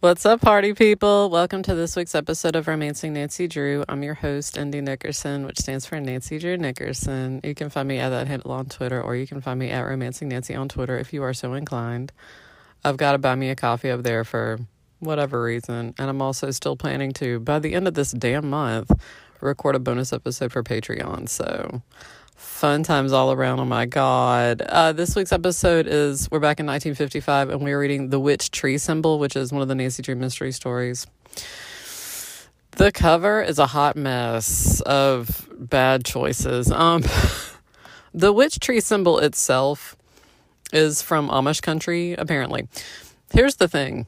What's up, party people? Welcome to this week's episode of Romancing Nancy Drew. I'm your host, Indy Nickerson, which stands for Nancy Drew Nickerson. You can find me at that handle on Twitter, or you can find me at Romancing Nancy on Twitter if you are so inclined. I've got to buy me a coffee up there for whatever reason, and I'm also still planning to, by the end of this damn month, record a bonus episode for Patreon. So Fun times all around. Oh my God. Uh, this week's episode is we're back in 1955 and we're reading The Witch Tree Symbol, which is one of the Nancy Drew mystery stories. The cover is a hot mess of bad choices. Um, the witch tree symbol itself is from Amish country, apparently. Here's the thing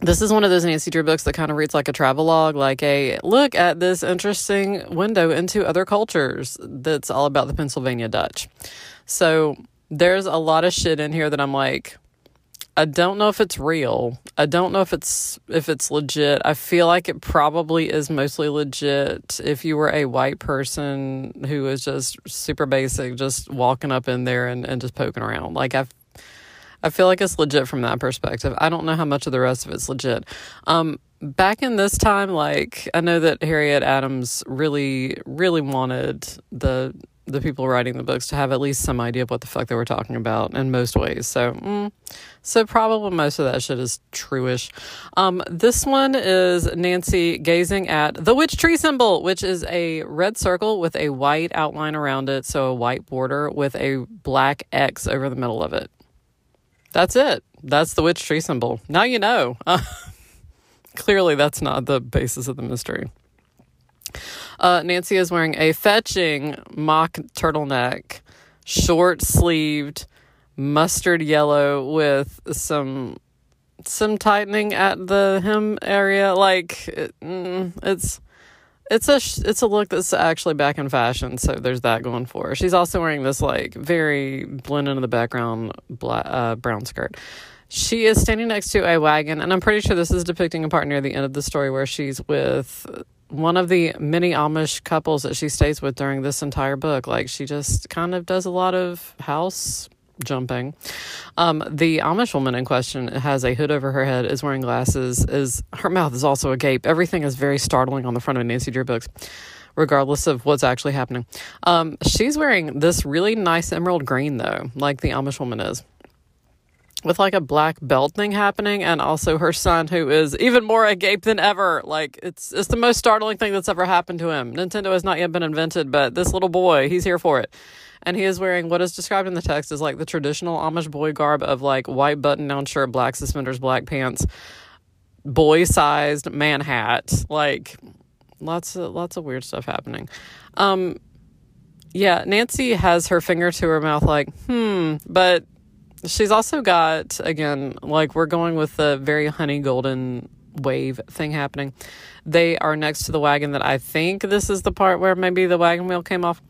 this is one of those Nancy Drew books that kind of reads like a travelogue, like a look at this interesting window into other cultures that's all about the Pennsylvania Dutch. So there's a lot of shit in here that I'm like, I don't know if it's real. I don't know if it's if it's legit. I feel like it probably is mostly legit if you were a white person who was just super basic, just walking up in there and, and just poking around. Like I I feel like it's legit from that perspective. I don't know how much of the rest of it's legit. Um, back in this time, like I know that Harriet Adams really, really wanted the the people writing the books to have at least some idea of what the fuck they were talking about in most ways. So, mm, so probably most of that shit is truish. Um, this one is Nancy gazing at the witch tree symbol, which is a red circle with a white outline around it, so a white border with a black X over the middle of it. That's it. That's the witch tree symbol. Now you know. Uh, clearly, that's not the basis of the mystery. Uh, Nancy is wearing a fetching mock turtleneck, short sleeved, mustard yellow with some some tightening at the hem area. Like it, mm, it's it's a it's a look that's actually back in fashion, so there's that going for her. She's also wearing this like very blend into the background black, uh, brown skirt. She is standing next to a wagon, and I'm pretty sure this is depicting a part near the end of the story where she's with one of the many Amish couples that she stays with during this entire book. Like she just kind of does a lot of house jumping. Um, the Amish woman in question has a hood over her head, is wearing glasses, is her mouth is also agape. Everything is very startling on the front of Nancy Drew books, regardless of what's actually happening. Um, she's wearing this really nice emerald green though, like the Amish woman is. With like a black belt thing happening, and also her son, who is even more agape than ever. Like it's it's the most startling thing that's ever happened to him. Nintendo has not yet been invented, but this little boy, he's here for it and he is wearing what is described in the text as like the traditional Amish boy garb of like white button down shirt, black suspenders, black pants, boy sized man hat. Like lots of lots of weird stuff happening. Um yeah, Nancy has her finger to her mouth like, hmm, but she's also got again, like we're going with the very honey golden wave thing happening. They are next to the wagon that I think this is the part where maybe the wagon wheel came off.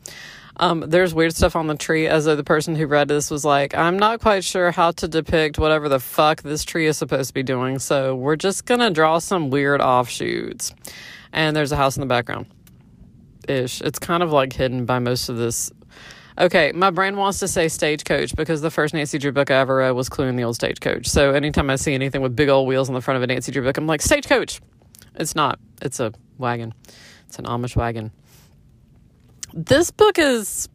Um, there's weird stuff on the tree, as though the person who read this was like, I'm not quite sure how to depict whatever the fuck this tree is supposed to be doing, so we're just gonna draw some weird offshoots. And there's a house in the background. Ish. It's kind of like hidden by most of this. Okay, my brain wants to say stagecoach because the first Nancy Drew book I ever read was Clue in the Old Stagecoach. So anytime I see anything with big old wheels on the front of a Nancy Drew book, I'm like, stagecoach! It's not. It's a wagon. It's an Amish wagon this book is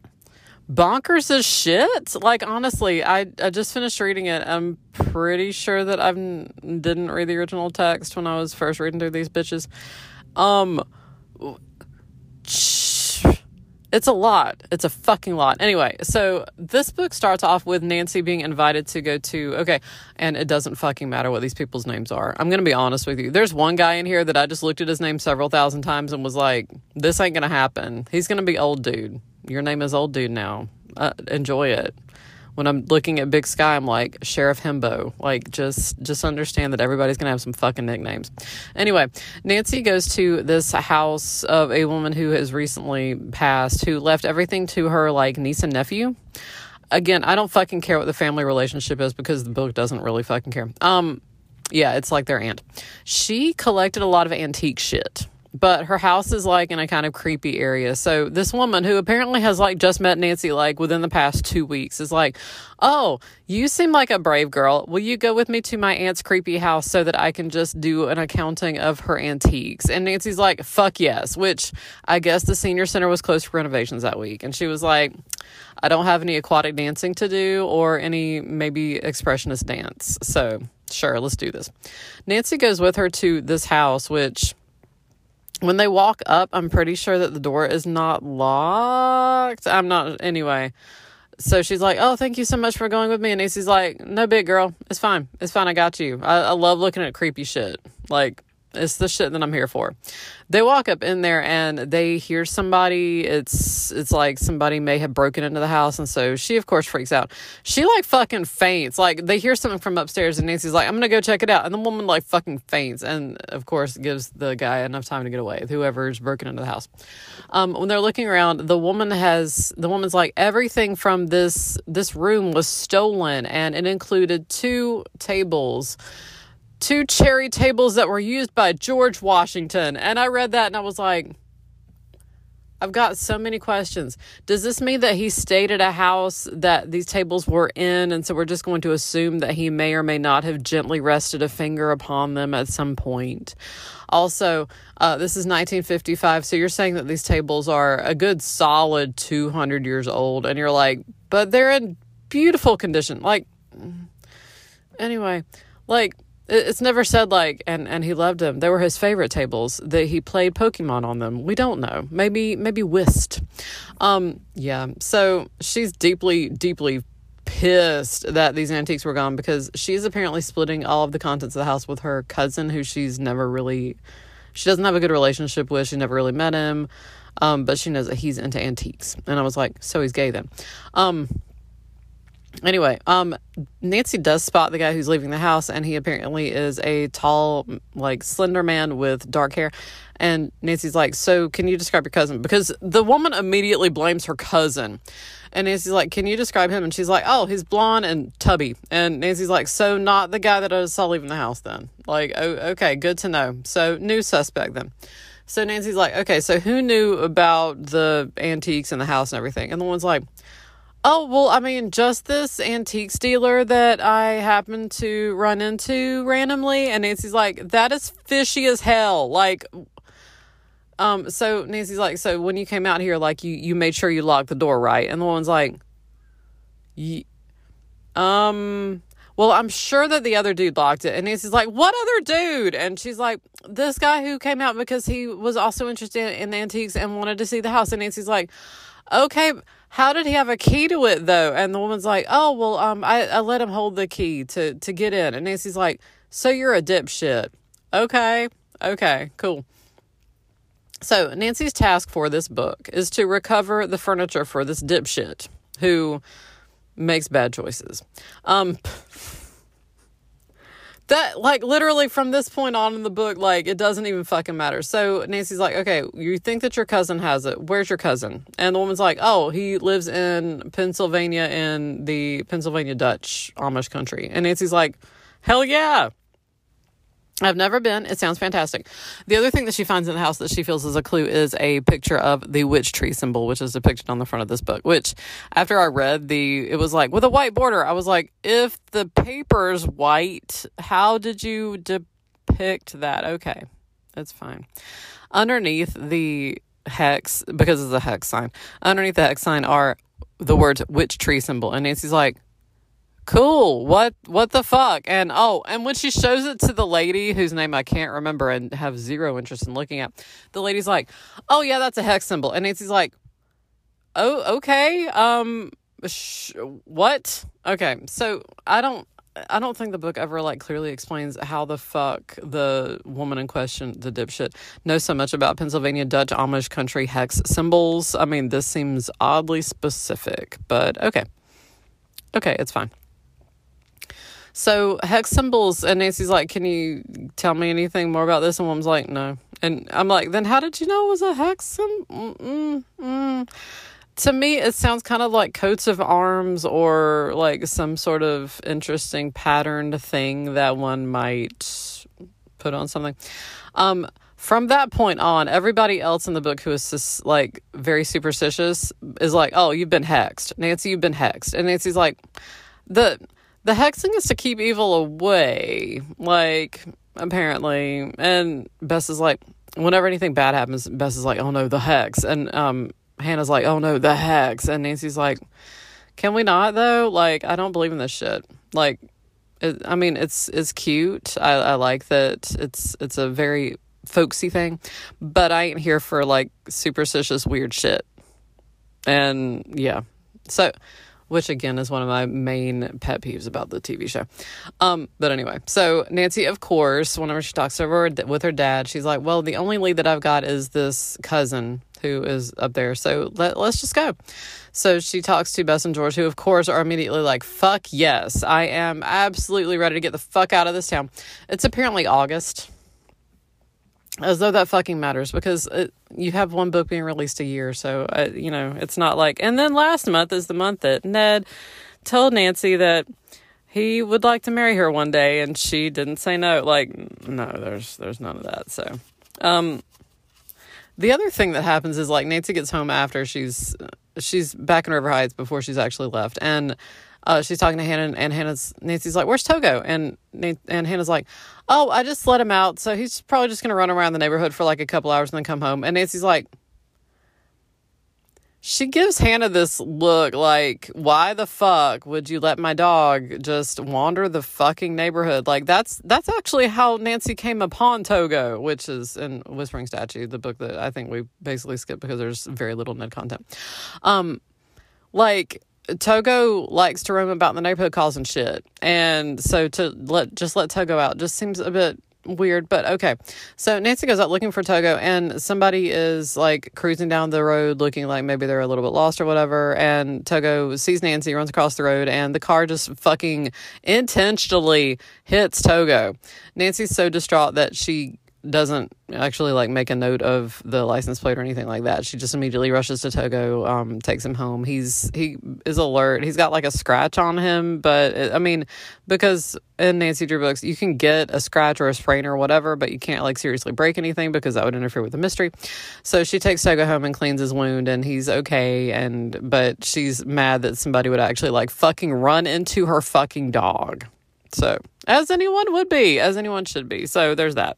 bonkers as shit. Like honestly, I I just finished reading it. I'm pretty sure that I didn't read the original text when I was first reading through these bitches. Um it's a lot. It's a fucking lot. Anyway, so this book starts off with Nancy being invited to go to, okay, and it doesn't fucking matter what these people's names are. I'm going to be honest with you. There's one guy in here that I just looked at his name several thousand times and was like, this ain't going to happen. He's going to be old dude. Your name is old dude now. Uh, enjoy it when I'm looking at Big Sky, I'm like Sheriff Himbo. Like just just understand that everybody's gonna have some fucking nicknames. Anyway, Nancy goes to this house of a woman who has recently passed, who left everything to her like niece and nephew. Again, I don't fucking care what the family relationship is because the book doesn't really fucking care. Um, yeah, it's like their aunt. She collected a lot of antique shit but her house is like in a kind of creepy area. So this woman who apparently has like just met Nancy like within the past two weeks is like, Oh, you seem like a brave girl. Will you go with me to my aunt's creepy house so that I can just do an accounting of her antiques? And Nancy's like, Fuck yes, which I guess the senior center was closed for renovations that week. And she was like, I don't have any aquatic dancing to do or any maybe expressionist dance. So sure, let's do this. Nancy goes with her to this house, which when they walk up, I'm pretty sure that the door is not locked. I'm not, anyway. So she's like, Oh, thank you so much for going with me. And Nancy's like, No big girl. It's fine. It's fine. I got you. I, I love looking at creepy shit. Like, it's the shit that I'm here for. They walk up in there and they hear somebody. It's it's like somebody may have broken into the house, and so she of course freaks out. She like fucking faints. Like they hear something from upstairs, and Nancy's like, "I'm gonna go check it out," and the woman like fucking faints, and of course gives the guy enough time to get away. Whoever's broken into the house. Um, when they're looking around, the woman has the woman's like everything from this this room was stolen, and it included two tables two cherry tables that were used by George Washington. And I read that and I was like, I've got so many questions. Does this mean that he stayed at a house that these tables were in, and so we're just going to assume that he may or may not have gently rested a finger upon them at some point? Also, uh, this is 1955, so you're saying that these tables are a good solid 200 years old, and you're like, but they're in beautiful condition. Like, anyway, like, it's never said like and and he loved them they were his favorite tables. That he played pokemon on them. We don't know. Maybe maybe whist. Um yeah. So she's deeply deeply pissed that these antiques were gone because she's apparently splitting all of the contents of the house with her cousin who she's never really she doesn't have a good relationship with. She never really met him. Um but she knows that he's into antiques. And i was like so he's gay then. Um Anyway, um, Nancy does spot the guy who's leaving the house, and he apparently is a tall, like slender man with dark hair. And Nancy's like, "So, can you describe your cousin?" Because the woman immediately blames her cousin, and Nancy's like, "Can you describe him?" And she's like, "Oh, he's blonde and tubby." And Nancy's like, "So, not the guy that I saw leaving the house then?" Like, oh, okay, good to know. So, new suspect then. So Nancy's like, "Okay, so who knew about the antiques in the house and everything?" And the one's like Oh, well, I mean, just this antique dealer that I happened to run into randomly. And Nancy's like, that is fishy as hell. Like, um, so Nancy's like, so when you came out here, like, you, you made sure you locked the door, right? And the woman's like, um, well, I'm sure that the other dude locked it. And Nancy's like, what other dude? And she's like, this guy who came out because he was also interested in antiques and wanted to see the house. And Nancy's like, okay, how did he have a key to it though? And the woman's like, oh, well, um, I, I let him hold the key to, to get in. And Nancy's like, so you're a dipshit. Okay. Okay, cool. So Nancy's task for this book is to recover the furniture for this dipshit who makes bad choices. Um, that like literally from this point on in the book like it doesn't even fucking matter. So nancy's like okay you think that your cousin has it. Where's your cousin? And the woman's like oh he lives in pennsylvania in the pennsylvania dutch amish country. And nancy's like hell yeah I've never been. It sounds fantastic. The other thing that she finds in the house that she feels is a clue is a picture of the witch tree symbol, which is depicted on the front of this book. Which, after I read the, it was like with a white border. I was like, if the paper's white, how did you depict that? Okay, that's fine. Underneath the hex, because it's a hex sign, underneath the hex sign are the words witch tree symbol. And Nancy's like, cool what what the fuck and oh and when she shows it to the lady whose name i can't remember and have zero interest in looking at the lady's like oh yeah that's a hex symbol and nancy's like oh okay um sh- what okay so i don't I don't think the book ever like clearly explains how the fuck the woman in question, the dipshit, knows so much about Pennsylvania Dutch Amish country hex symbols. I mean, this seems oddly specific, but okay. Okay, it's fine. So hex symbols, and Nancy's like, "Can you tell me anything more about this?" And Mom's like, "No." And I'm like, "Then how did you know it was a hex symbol?" To me, it sounds kind of like coats of arms or like some sort of interesting patterned thing that one might put on something. Um, from that point on, everybody else in the book who is just, like very superstitious is like, "Oh, you've been hexed, Nancy. You've been hexed," and Nancy's like, "the the hexing is to keep evil away." Like apparently, and Bess is like, whenever anything bad happens, Bess is like, "Oh no, the hex," and um, Hannah's like, "Oh no, the hex," and Nancy's like, "Can we not though? Like, I don't believe in this shit." Like, it, I mean, it's it's cute. I, I like that. It's it's a very folksy thing, but I ain't here for like superstitious weird shit. And yeah, so which again is one of my main pet peeves about the TV show. Um, but anyway, so Nancy, of course, whenever she talks over with her dad, she's like, "Well, the only lead that I've got is this cousin who is up there, so let let's just go." So she talks to Bess and George, who of course are immediately like, "Fuck yes, I am absolutely ready to get the fuck out of this town." It's apparently August as though that fucking matters because it, you have one book being released a year so uh, you know it's not like and then last month is the month that ned told nancy that he would like to marry her one day and she didn't say no. Like no there's there's none of that so um the other thing that happens is like nancy gets home after she's she's back in river heights before she's actually left and uh, she's talking to Hannah, and Hannah's Nancy's like, "Where's Togo?" And and Hannah's like, "Oh, I just let him out, so he's probably just gonna run around the neighborhood for like a couple hours and then come home." And Nancy's like, she gives Hannah this look like, "Why the fuck would you let my dog just wander the fucking neighborhood?" Like that's that's actually how Nancy came upon Togo, which is in Whispering Statue, the book that I think we basically skipped because there's very little Ned content. Um, like Togo likes to roam about the neighborhood causing shit. And so to let just let Togo out just seems a bit weird, but okay. So Nancy goes out looking for Togo and somebody is like cruising down the road looking like maybe they're a little bit lost or whatever. And Togo sees Nancy, runs across the road, and the car just fucking intentionally hits Togo. Nancy's so distraught that she doesn't actually like make a note of the license plate or anything like that. She just immediately rushes to Togo, um, takes him home. He's he is alert. He's got like a scratch on him, but it, I mean, because in Nancy Drew books you can get a scratch or a sprain or whatever, but you can't like seriously break anything because that would interfere with the mystery. So she takes Togo home and cleans his wound, and he's okay. And but she's mad that somebody would actually like fucking run into her fucking dog. So as anyone would be, as anyone should be. So there's that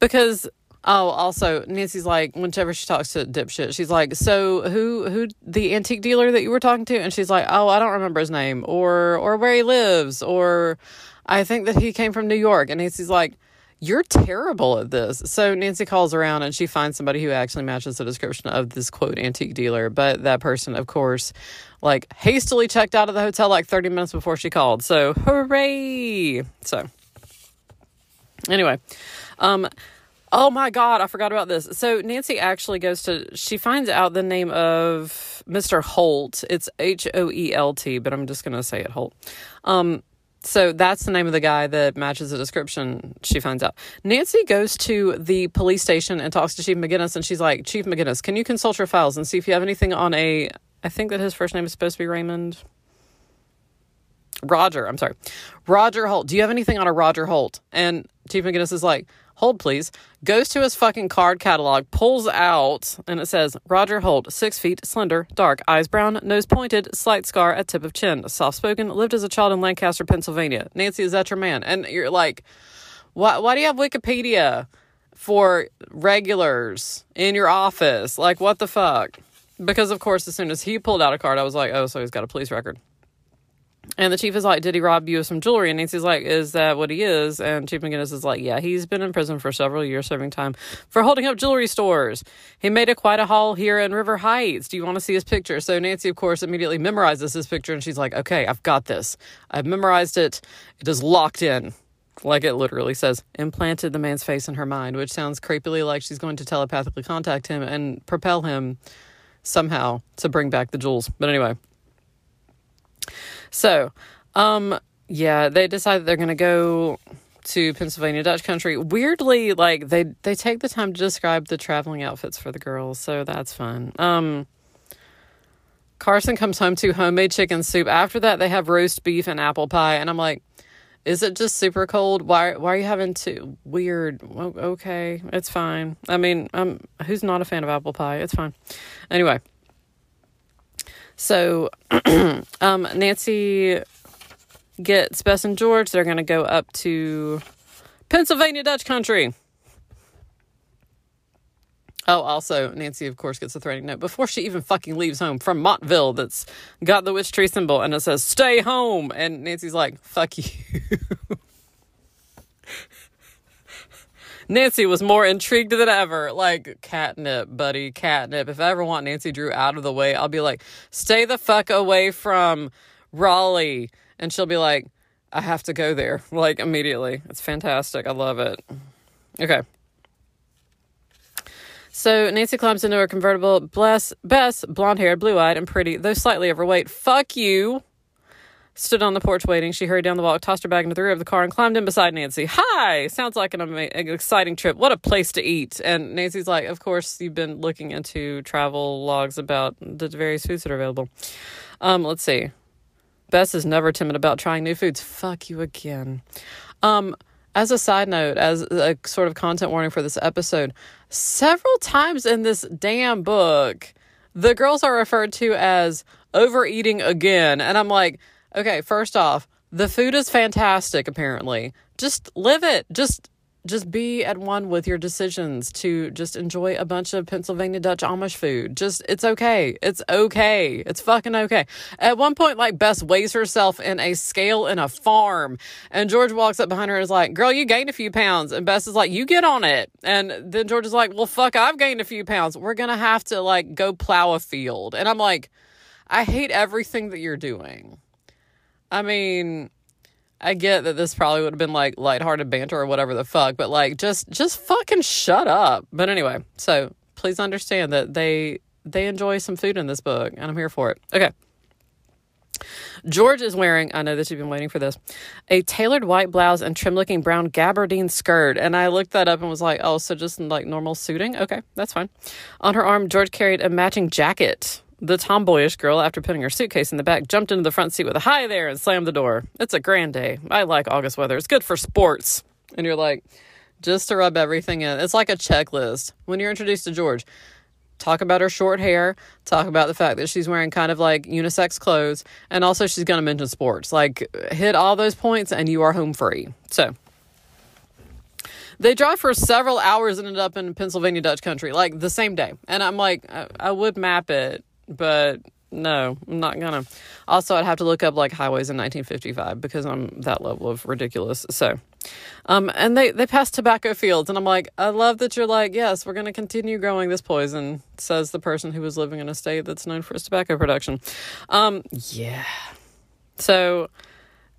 because oh also nancy's like whenever she talks to dipshit she's like so who who the antique dealer that you were talking to and she's like oh i don't remember his name or or where he lives or i think that he came from new york and nancy's like you're terrible at this. So Nancy calls around and she finds somebody who actually matches the description of this quote antique dealer. But that person, of course, like hastily checked out of the hotel like 30 minutes before she called. So hooray. So anyway, um, oh my God, I forgot about this. So Nancy actually goes to, she finds out the name of Mr. Holt. It's H O E L T, but I'm just going to say it Holt. Um, so that's the name of the guy that matches the description she finds out. Nancy goes to the police station and talks to Chief McGinnis, and she's like, Chief McGinnis, can you consult your files and see if you have anything on a, I think that his first name is supposed to be Raymond. Roger, I'm sorry. Roger Holt. Do you have anything on a Roger Holt? And Chief McGinnis is like, hold please, goes to his fucking card catalog, pulls out, and it says Roger Holt, six feet, slender, dark, eyes brown, nose pointed, slight scar at tip of chin, soft spoken, lived as a child in Lancaster, Pennsylvania. Nancy, is that your man? And you're like, why, why do you have Wikipedia for regulars in your office? Like, what the fuck? Because, of course, as soon as he pulled out a card, I was like, oh, so he's got a police record. And the chief is like, Did he rob you of some jewelry? And Nancy's like, Is that what he is? And Chief McGinnis is like, Yeah, he's been in prison for several years serving time for holding up jewelry stores. He made a quite a haul here in River Heights. Do you want to see his picture? So Nancy, of course, immediately memorizes his picture and she's like, Okay, I've got this. I've memorized it. It is locked in. Like it literally says, implanted the man's face in her mind, which sounds creepily like she's going to telepathically contact him and propel him somehow to bring back the jewels. But anyway. So, um, yeah, they decide they're going to go to Pennsylvania Dutch country. Weirdly, like they they take the time to describe the traveling outfits for the girls, so that's fun. Um, Carson comes home to homemade chicken soup. After that, they have roast beef and apple pie, and I'm like, Is it just super cold? Why why are you having two weird okay, it's fine. I mean, um who's not a fan of apple pie? It's fine. Anyway. So um Nancy gets Bess and George. They're gonna go up to Pennsylvania Dutch country. Oh, also, Nancy, of course, gets a threatening note before she even fucking leaves home from Montville that's got the witch tree symbol and it says, stay home. And Nancy's like, fuck you. Nancy was more intrigued than ever. Like, catnip, buddy, catnip. If I ever want Nancy Drew out of the way, I'll be like, stay the fuck away from Raleigh. And she'll be like, I have to go there, like, immediately. It's fantastic. I love it. Okay. So Nancy climbs into her convertible. Bless Bess, blonde haired, blue eyed, and pretty, though slightly overweight. Fuck you. Stood on the porch waiting. She hurried down the walk, tossed her bag into the rear of the car, and climbed in beside Nancy. Hi! Sounds like an, ama- an exciting trip. What a place to eat. And Nancy's like, Of course, you've been looking into travel logs about the various foods that are available. Um, let's see. Bess is never timid about trying new foods. Fuck you again. Um, as a side note, as a sort of content warning for this episode, several times in this damn book, the girls are referred to as overeating again. And I'm like, okay, first off, the food is fantastic, apparently. Just live it. Just just be at one with your decisions to just enjoy a bunch of Pennsylvania Dutch Amish food. Just, it's okay. It's okay. It's fucking okay. At one point, like, Bess weighs herself in a scale in a farm, and George walks up behind her and is like, Girl, you gained a few pounds. And Bess is like, You get on it. And then George is like, Well, fuck, I've gained a few pounds. We're gonna have to, like, go plow a field. And I'm like, I hate everything that you're doing. I mean, I get that this probably would have been like lighthearted banter or whatever the fuck, but like just just fucking shut up. But anyway, so please understand that they they enjoy some food in this book and I'm here for it. Okay. George is wearing, I know that you've been waiting for this, a tailored white blouse and trim looking brown gabardine skirt. And I looked that up and was like, oh, so just like normal suiting? Okay, that's fine. On her arm, George carried a matching jacket the tomboyish girl, after putting her suitcase in the back, jumped into the front seat with a hi there and slammed the door. It's a grand day. I like August weather. It's good for sports. And you're like, just to rub everything in. It's like a checklist. When you're introduced to George, talk about her short hair, talk about the fact that she's wearing kind of like unisex clothes, and also she's going to mention sports. Like, hit all those points and you are home free. So, they drive for several hours and ended up in Pennsylvania Dutch country, like the same day. And I'm like, I, I would map it but no, I'm not gonna. Also, I'd have to look up like highways in 1955 because I'm that level of ridiculous. So, um, and they they pass tobacco fields, and I'm like, I love that you're like, yes, we're gonna continue growing this poison, says the person who was living in a state that's known for its tobacco production. Um, yeah. So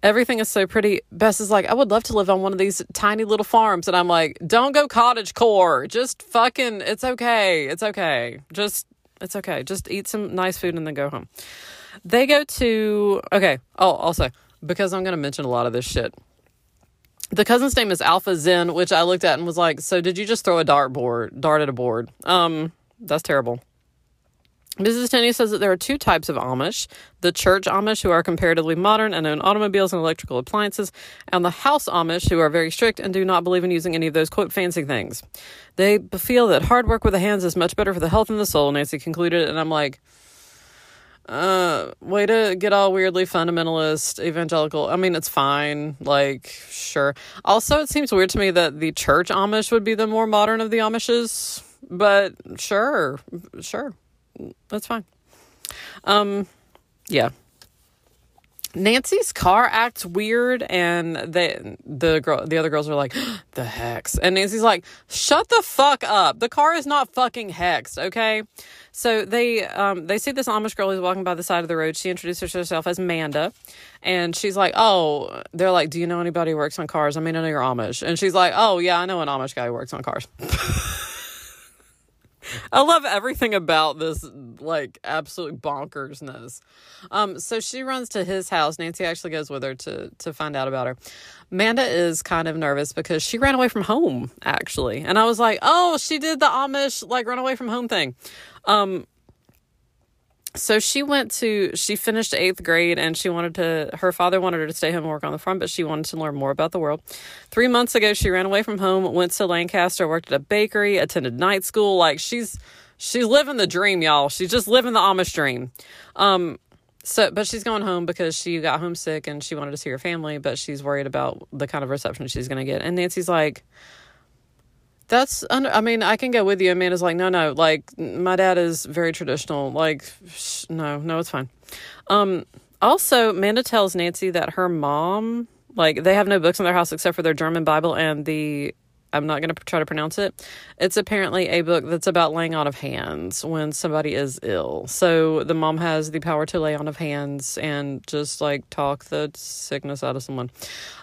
everything is so pretty. Bess is like, I would love to live on one of these tiny little farms, and I'm like, don't go cottage core. Just fucking, it's okay. It's okay. Just it's okay. Just eat some nice food and then go home. They go to, okay. Oh, also, because I'm going to mention a lot of this shit. The cousin's name is Alpha Zen, which I looked at and was like, so did you just throw a dart board, dart at a board? Um, that's terrible. Mrs. Tenney says that there are two types of Amish the church Amish, who are comparatively modern and own automobiles and electrical appliances, and the house Amish, who are very strict and do not believe in using any of those quote fancy things. They feel that hard work with the hands is much better for the health and the soul, Nancy concluded, and I'm like, uh, way to get all weirdly fundamentalist, evangelical. I mean, it's fine. Like, sure. Also, it seems weird to me that the church Amish would be the more modern of the Amishes, but sure, sure that's fine. Um, yeah. Nancy's car acts weird, and the the girl the other girls are like the hex, and Nancy's like, "Shut the fuck up! The car is not fucking hexed, okay?" So they um they see this Amish girl who's walking by the side of the road. She introduces herself as Manda, and she's like, "Oh," they're like, "Do you know anybody who works on cars? I mean, I know you're Amish," and she's like, "Oh yeah, I know an Amish guy who works on cars." I love everything about this, like absolute bonkersness. Um, so she runs to his house. Nancy actually goes with her to to find out about her. Amanda is kind of nervous because she ran away from home, actually, and I was like, oh, she did the Amish like run away from home thing. Um, so she went to she finished eighth grade and she wanted to her father wanted her to stay home and work on the farm but she wanted to learn more about the world. Three months ago she ran away from home went to lancaster worked at a bakery attended night school. Like she's she's living the dream y'all. She's just living the amish dream. Um so but she's going home because she got homesick and she wanted to see her family but she's worried about the kind of reception she's going to get. And nancy's like that's, under, I mean, I can go with you. Amanda's like, no, no, like, my dad is very traditional. Like, sh- no, no, it's fine. Um, also, Amanda tells Nancy that her mom, like, they have no books in their house except for their German Bible and the, I'm not going to try to pronounce it. It's apparently a book that's about laying on of hands when somebody is ill. So the mom has the power to lay on of hands and just like talk the sickness out of someone.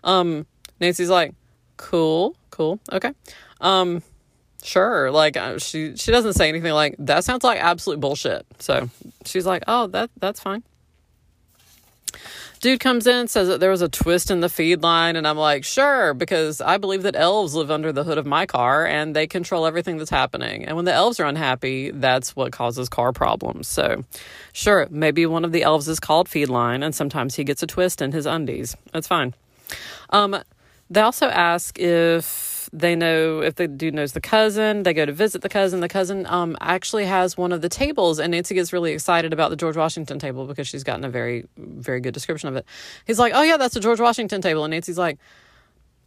Um, Nancy's like, cool, cool, okay. Um, sure. Like uh, she she doesn't say anything like that. Sounds like absolute bullshit. So she's like, oh, that that's fine. Dude comes in says that there was a twist in the feed line, and I'm like, sure, because I believe that elves live under the hood of my car and they control everything that's happening. And when the elves are unhappy, that's what causes car problems. So, sure, maybe one of the elves is called feed line, and sometimes he gets a twist in his undies. That's fine. Um, they also ask if they know if the dude knows the cousin. They go to visit the cousin. The cousin um, actually has one of the tables, and Nancy gets really excited about the George Washington table because she's gotten a very, very good description of it. He's like, "Oh yeah, that's a George Washington table," and Nancy's like,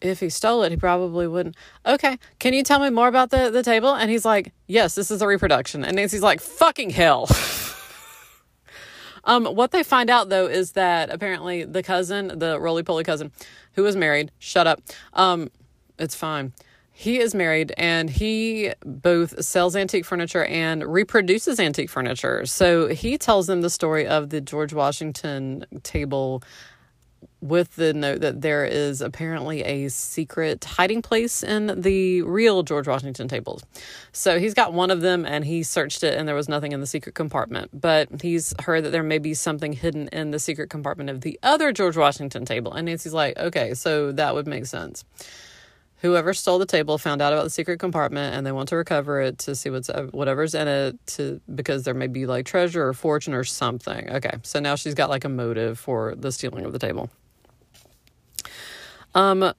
"If he stole it, he probably wouldn't." Okay, can you tell me more about the the table? And he's like, "Yes, this is a reproduction." And Nancy's like, "Fucking hell." Um, what they find out though is that apparently the cousin, the roly poly cousin, who was married, shut up, um, it's fine. He is married and he both sells antique furniture and reproduces antique furniture. So he tells them the story of the George Washington table with the note that there is apparently a secret hiding place in the real George Washington tables. So he's got one of them and he searched it and there was nothing in the secret compartment. But he's heard that there may be something hidden in the secret compartment of the other George Washington table. And Nancy's like, okay, so that would make sense whoever stole the table found out about the secret compartment and they want to recover it to see what's uh, whatever's in it to because there may be like treasure or fortune or something. Okay, so now she's got like a motive for the stealing of the table. Um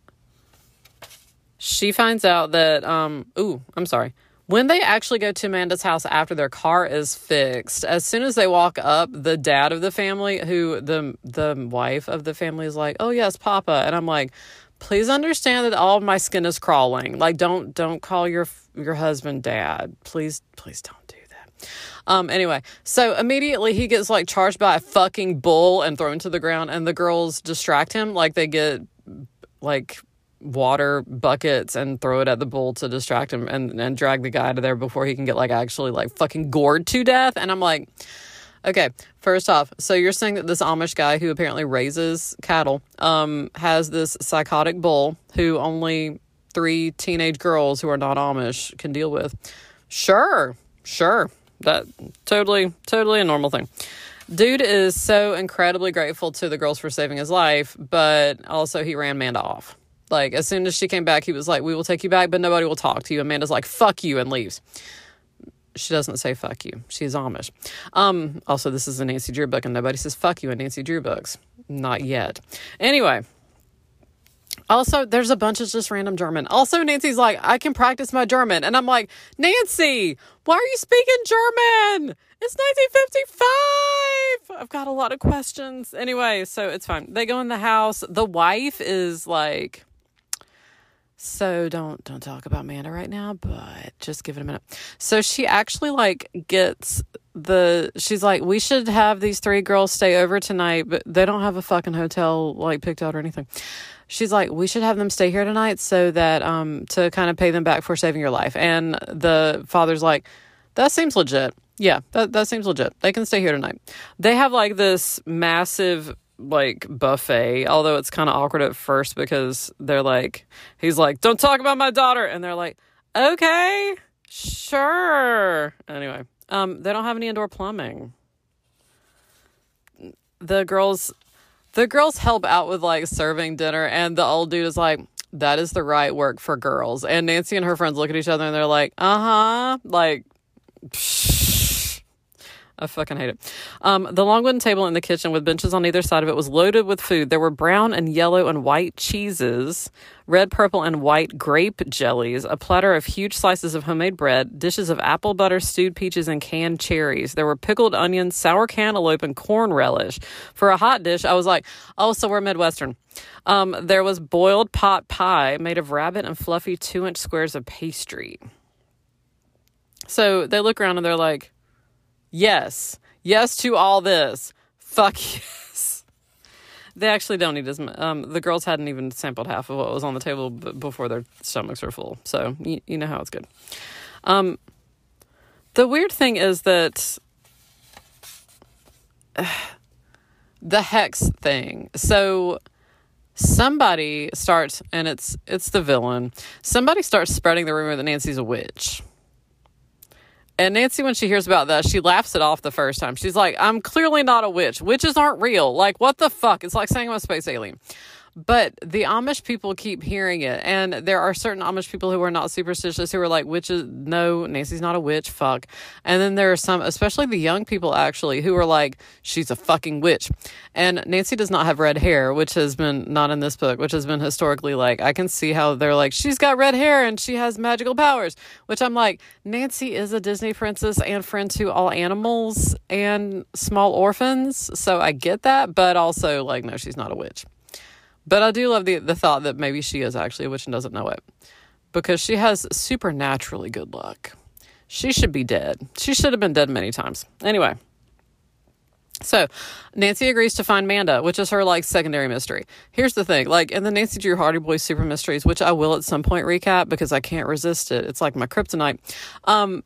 she finds out that um ooh, I'm sorry. When they actually go to Amanda's house after their car is fixed, as soon as they walk up, the dad of the family, who the the wife of the family is like, "Oh yes, Papa," and I'm like, please understand that all of my skin is crawling. Like don't don't call your your husband dad. Please please don't do that. Um anyway, so immediately he gets like charged by a fucking bull and thrown to the ground and the girls distract him like they get like water buckets and throw it at the bull to distract him and and drag the guy to there before he can get like actually like fucking gored to death and I'm like Okay, first off, so you're saying that this Amish guy who apparently raises cattle um, has this psychotic bull who only three teenage girls who are not Amish can deal with. Sure, sure. That totally, totally a normal thing. Dude is so incredibly grateful to the girls for saving his life, but also he ran Amanda off. Like, as soon as she came back, he was like, We will take you back, but nobody will talk to you. Amanda's like, Fuck you, and leaves she doesn't say fuck you. She's Amish. Um, also, this is a Nancy Drew book, and nobody says fuck you in Nancy Drew books. Not yet. Anyway. Also, there's a bunch of just random German. Also, Nancy's like, I can practice my German. And I'm like, Nancy, why are you speaking German? It's 1955. I've got a lot of questions. Anyway, so it's fine. They go in the house. The wife is like, so don't don't talk about Amanda right now, but just give it a minute. So she actually like gets the she's like we should have these three girls stay over tonight, but they don't have a fucking hotel like picked out or anything. She's like we should have them stay here tonight so that um to kind of pay them back for saving your life. And the father's like that seems legit. Yeah, that that seems legit. They can stay here tonight. They have like this massive like buffet, although it's kind of awkward at first because they're like, he's like, don't talk about my daughter. And they're like, okay, sure. Anyway, um, they don't have any indoor plumbing. The girls, the girls help out with like serving dinner, and the old dude is like, that is the right work for girls. And Nancy and her friends look at each other and they're like, uh huh, like, psh I fucking hate it. Um, the long wooden table in the kitchen with benches on either side of it was loaded with food. There were brown and yellow and white cheeses, red, purple, and white grape jellies, a platter of huge slices of homemade bread, dishes of apple butter, stewed peaches, and canned cherries. There were pickled onions, sour cantaloupe, and corn relish. For a hot dish, I was like, oh, so we're Midwestern. Um, there was boiled pot pie made of rabbit and fluffy two inch squares of pastry. So they look around and they're like, yes, yes to all this. Fuck yes. They actually don't eat as much. Um, the girls hadn't even sampled half of what was on the table b- before their stomachs were full. So you, you know how it's good. Um, the weird thing is that uh, the hex thing. So somebody starts and it's it's the villain somebody starts spreading the rumor that nancy's a witch and nancy when she hears about that she laughs it off the first time. She's like i'm clearly not a witch. Witches aren't real. Like what the fuck? It's like saying i'm a space alien but the Amish people keep hearing it, and there are certain Amish people who are not superstitious who are like, "Witches? No, Nancy's not a witch. Fuck." And then there are some, especially the young people, actually, who are like, "She's a fucking witch." And Nancy does not have red hair, which has been not in this book, which has been historically like I can see how they're like, "She's got red hair and she has magical powers," which I'm like, Nancy is a Disney princess and friend to all animals and small orphans, so I get that, but also like, no, she's not a witch. But I do love the the thought that maybe she is actually a witch and doesn't know it. Because she has supernaturally good luck. She should be dead. She should have been dead many times. Anyway. So, Nancy agrees to find Manda, which is her like secondary mystery. Here's the thing, like in the Nancy Drew Hardy Boys Super Mysteries, which I will at some point recap because I can't resist it. It's like my kryptonite. Um,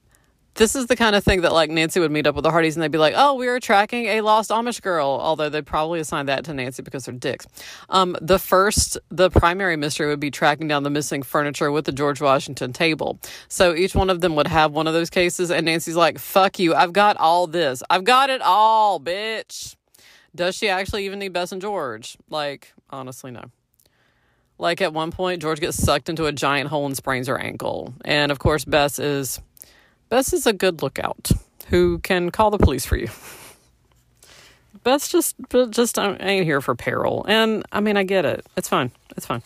this is the kind of thing that like Nancy would meet up with the Hardys and they'd be like, "Oh, we are tracking a lost Amish girl," although they'd probably assign that to Nancy because they're dicks. Um, the first, the primary mystery would be tracking down the missing furniture with the George Washington table. So each one of them would have one of those cases, and Nancy's like, "Fuck you! I've got all this. I've got it all, bitch." Does she actually even need Bess and George? Like, honestly, no. Like at one point, George gets sucked into a giant hole and sprains her ankle, and of course, Bess is Bess is a good lookout who can call the police for you. Bess just just ain't here for peril, and I mean I get it. It's fine. It's fine.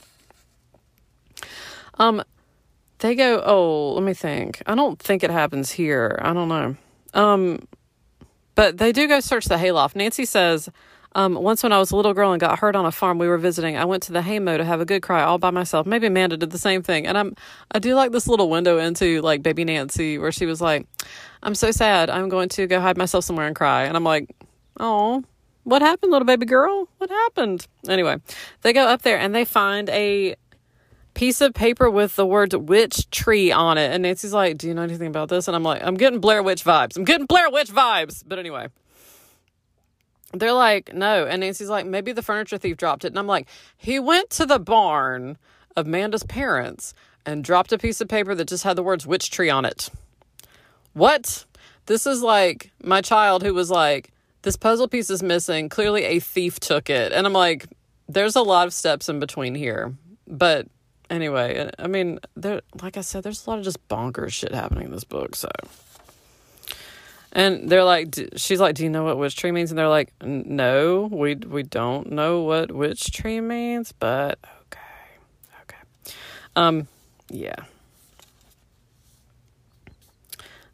Um, they go. Oh, let me think. I don't think it happens here. I don't know. Um, but they do go search the hayloft. Nancy says um, once when I was a little girl and got hurt on a farm we were visiting, I went to the haymow to have a good cry all by myself. Maybe Amanda did the same thing. And I'm I do like this little window into like baby Nancy where she was like, I'm so sad. I'm going to go hide myself somewhere and cry. And I'm like, oh, what happened, little baby girl? What happened? Anyway, they go up there and they find a piece of paper with the words witch tree on it. And Nancy's like, Do you know anything about this? And I'm like, I'm getting Blair Witch vibes. I'm getting Blair Witch vibes. But anyway they're like, no. And Nancy's like, maybe the furniture thief dropped it. And I'm like, he went to the barn of Manda's parents and dropped a piece of paper that just had the words witch tree on it. What? This is like my child who was like, this puzzle piece is missing. Clearly a thief took it. And I'm like, there's a lot of steps in between here. But anyway, I mean, there like I said, there's a lot of just bonkers shit happening in this book, so and they're like, she's like, do you know what witch tree means? And they're like, no, we we don't know what witch tree means, but okay, okay, um, yeah.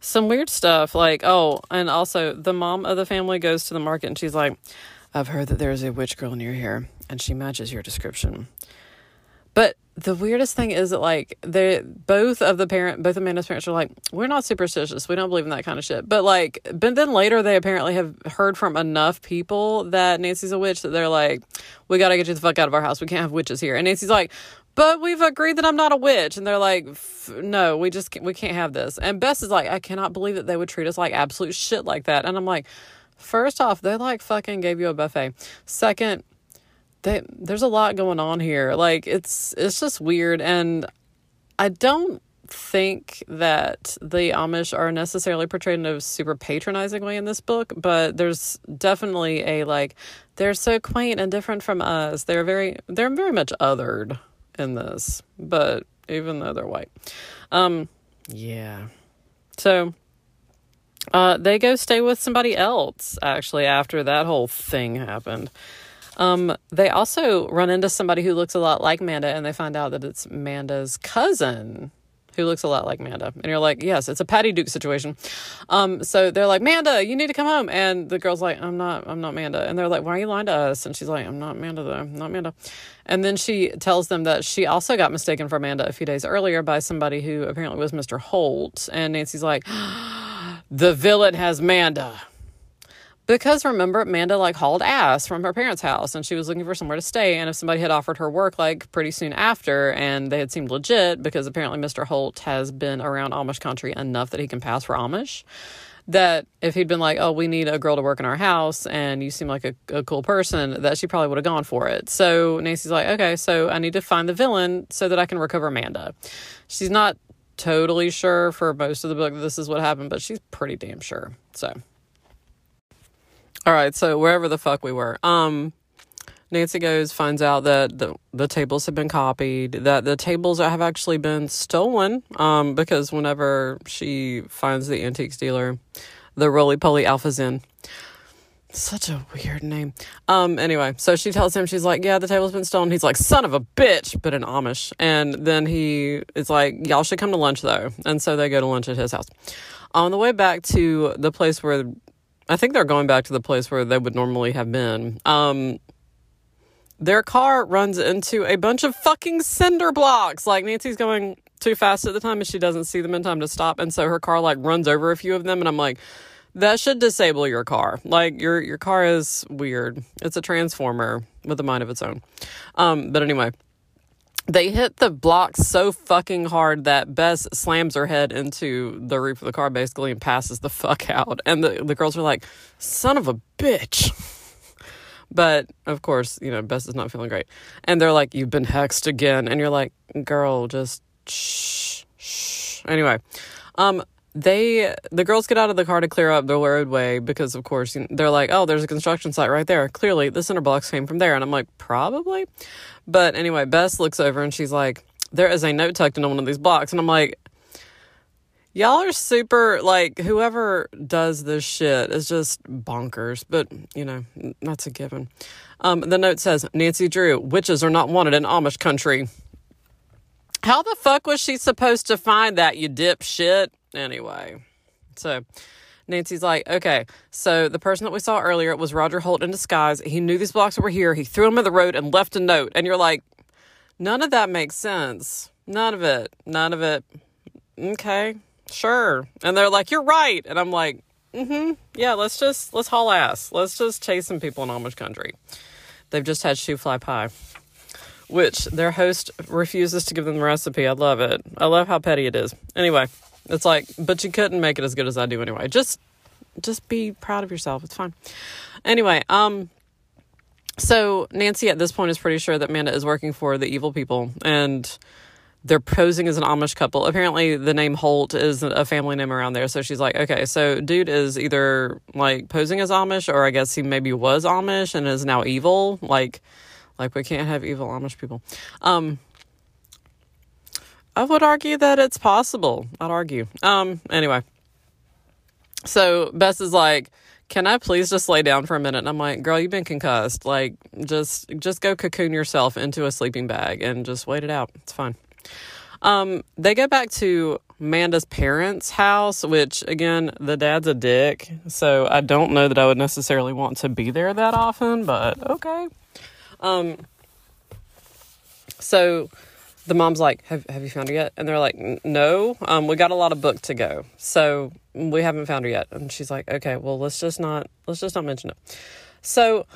Some weird stuff like oh, and also the mom of the family goes to the market and she's like, I've heard that there is a witch girl near here, and she matches your description. But the weirdest thing is that like they both of the parent both of Amanda's parents are like, we're not superstitious. We don't believe in that kind of shit. But like but then later they apparently have heard from enough people that Nancy's a witch that they're like, We gotta get you the fuck out of our house. We can't have witches here. And Nancy's like, but we've agreed that I'm not a witch. And they're like, no, we just can't, we can't have this. And Bess is like, I cannot believe that they would treat us like absolute shit like that. And I'm like, first off, they like fucking gave you a buffet. Second, they, there's a lot going on here. Like it's it's just weird and I don't think that the Amish are necessarily portrayed in a super patronizing way in this book, but there's definitely a like they're so quaint and different from us. They're very they're very much othered in this, but even though they're white. Um yeah. So Uh, they go stay with somebody else actually after that whole thing happened. Um, they also run into somebody who looks a lot like Manda, and they find out that it's Manda's cousin who looks a lot like Manda. And you're like, yes, it's a Patty Duke situation. Um, so they're like, Manda, you need to come home. And the girl's like, I'm not, I'm not Manda. And they're like, why are you lying to us? And she's like, I'm not Manda though. I'm not Manda. And then she tells them that she also got mistaken for Manda a few days earlier by somebody who apparently was Mr. Holt. And Nancy's like, the villain has Manda. Because remember, Amanda like hauled ass from her parents' house and she was looking for somewhere to stay. And if somebody had offered her work like pretty soon after and they had seemed legit, because apparently Mr. Holt has been around Amish country enough that he can pass for Amish, that if he'd been like, oh, we need a girl to work in our house and you seem like a, a cool person, that she probably would have gone for it. So Nancy's like, okay, so I need to find the villain so that I can recover Amanda. She's not totally sure for most of the book this is what happened, but she's pretty damn sure. So. All right, so wherever the fuck we were. Um Nancy goes finds out that the, the tables have been copied, that the tables have actually been stolen um because whenever she finds the antique dealer, the roly poly alpha's in. Such a weird name. Um, anyway, so she tells him, she's like, Yeah, the table's been stolen. He's like, Son of a bitch, but in Amish. And then he is like, Y'all should come to lunch though. And so they go to lunch at his house. On the way back to the place where I think they're going back to the place where they would normally have been. Um, their car runs into a bunch of fucking cinder blocks. Like Nancy's going too fast at the time and she doesn't see them in time to stop. And so her car like runs over a few of them. And I'm like, that should disable your car. Like your your car is weird. It's a transformer with a mind of its own. Um, but anyway, they hit the block so fucking hard that Bess slams her head into the roof of the car basically and passes the fuck out. And the, the girls are like, son of a bitch. but of course, you know, Bess is not feeling great. And they're like, you've been hexed again. And you're like, girl, just shh, shh. Anyway, um, they the girls get out of the car to clear up the roadway because of course they're like oh there's a construction site right there. Clearly the cinder blocks came from there. And i'm like probably. But anyway bess looks over and she's like there is a note tucked into one of these blocks. And i'm like y'all are super like whoever does this shit is just bonkers. But you know that's a given. Um, the note says nancy drew witches are not wanted in amish country. How the fuck was she supposed to find that you dipshit Anyway, so Nancy's like, okay, so the person that we saw earlier was Roger Holt in disguise. He knew these blocks were here. He threw them in the road and left a note. And you're like, none of that makes sense. None of it. None of it. Okay, sure. And they're like, you're right. And I'm like, mm-hmm. Yeah, let's just, let's haul ass. Let's just chase some people in Amish country. They've just had shoofly pie which their host refuses to give them the recipe. I love it. I love how petty it is. Anyway, it's like, but you couldn't make it as good as I do anyway. Just just be proud of yourself. It's fine. Anyway, um so Nancy at this point is pretty sure that Manda is working for the evil people and they're posing as an Amish couple. Apparently the name Holt is a family name around there. So she's like, okay, so dude is either like posing as Amish or I guess he maybe was Amish and is now evil. Like like we can't have evil Amish people. Um I would argue that it's possible. I'd argue. Um, anyway. So Bess is like, Can I please just lay down for a minute? And I'm like, Girl, you've been concussed. Like, just just go cocoon yourself into a sleeping bag and just wait it out. It's fine. Um, they go back to Manda's parents' house, which again, the dad's a dick, so I don't know that I would necessarily want to be there that often, but okay. Um, so the mom's like, have, have you found her yet? And they're like, no, um, we got a lot of book to go. So we haven't found her yet. And she's like, okay, well, let's just not, let's just not mention it. So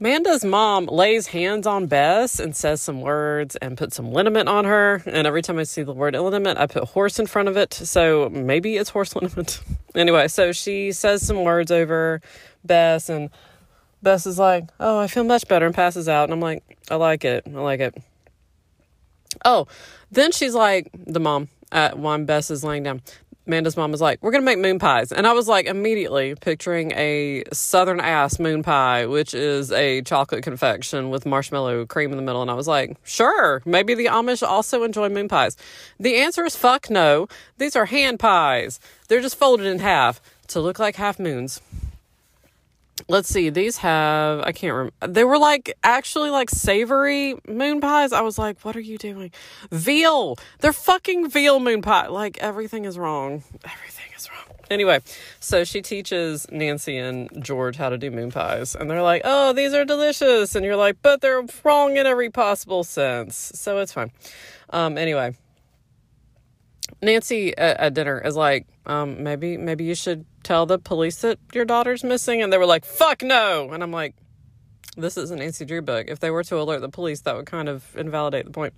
Manda's mom lays hands on Bess and says some words and puts some liniment on her. And every time I see the word liniment, I put horse in front of it. So maybe it's horse liniment. anyway, so she says some words over Bess and Bess is like, oh, I feel much better and passes out. And I'm like, I like it. I like it. Oh, then she's like, the mom at one Bess is laying down. Amanda's mom was like, We're to make moon pies. And I was like, immediately picturing a southern ass moon pie, which is a chocolate confection with marshmallow cream in the middle. And I was like, Sure, maybe the Amish also enjoy moon pies. The answer is fuck no. These are hand pies. They're just folded in half. to look like half moons. Let's see, these have, I can't remember. They were like actually like savory moon pies. I was like, what are you doing? Veal. They're fucking veal moon pie. Like everything is wrong. Everything is wrong. Anyway, so she teaches Nancy and George how to do moon pies. And they're like, oh, these are delicious. And you're like, but they're wrong in every possible sense. So it's fine. Um, anyway, Nancy at, at dinner is like, um, maybe maybe you should tell the police that your daughter's missing. And they were like, fuck no. And I'm like, this is an Nancy Drew book. If they were to alert the police, that would kind of invalidate the point.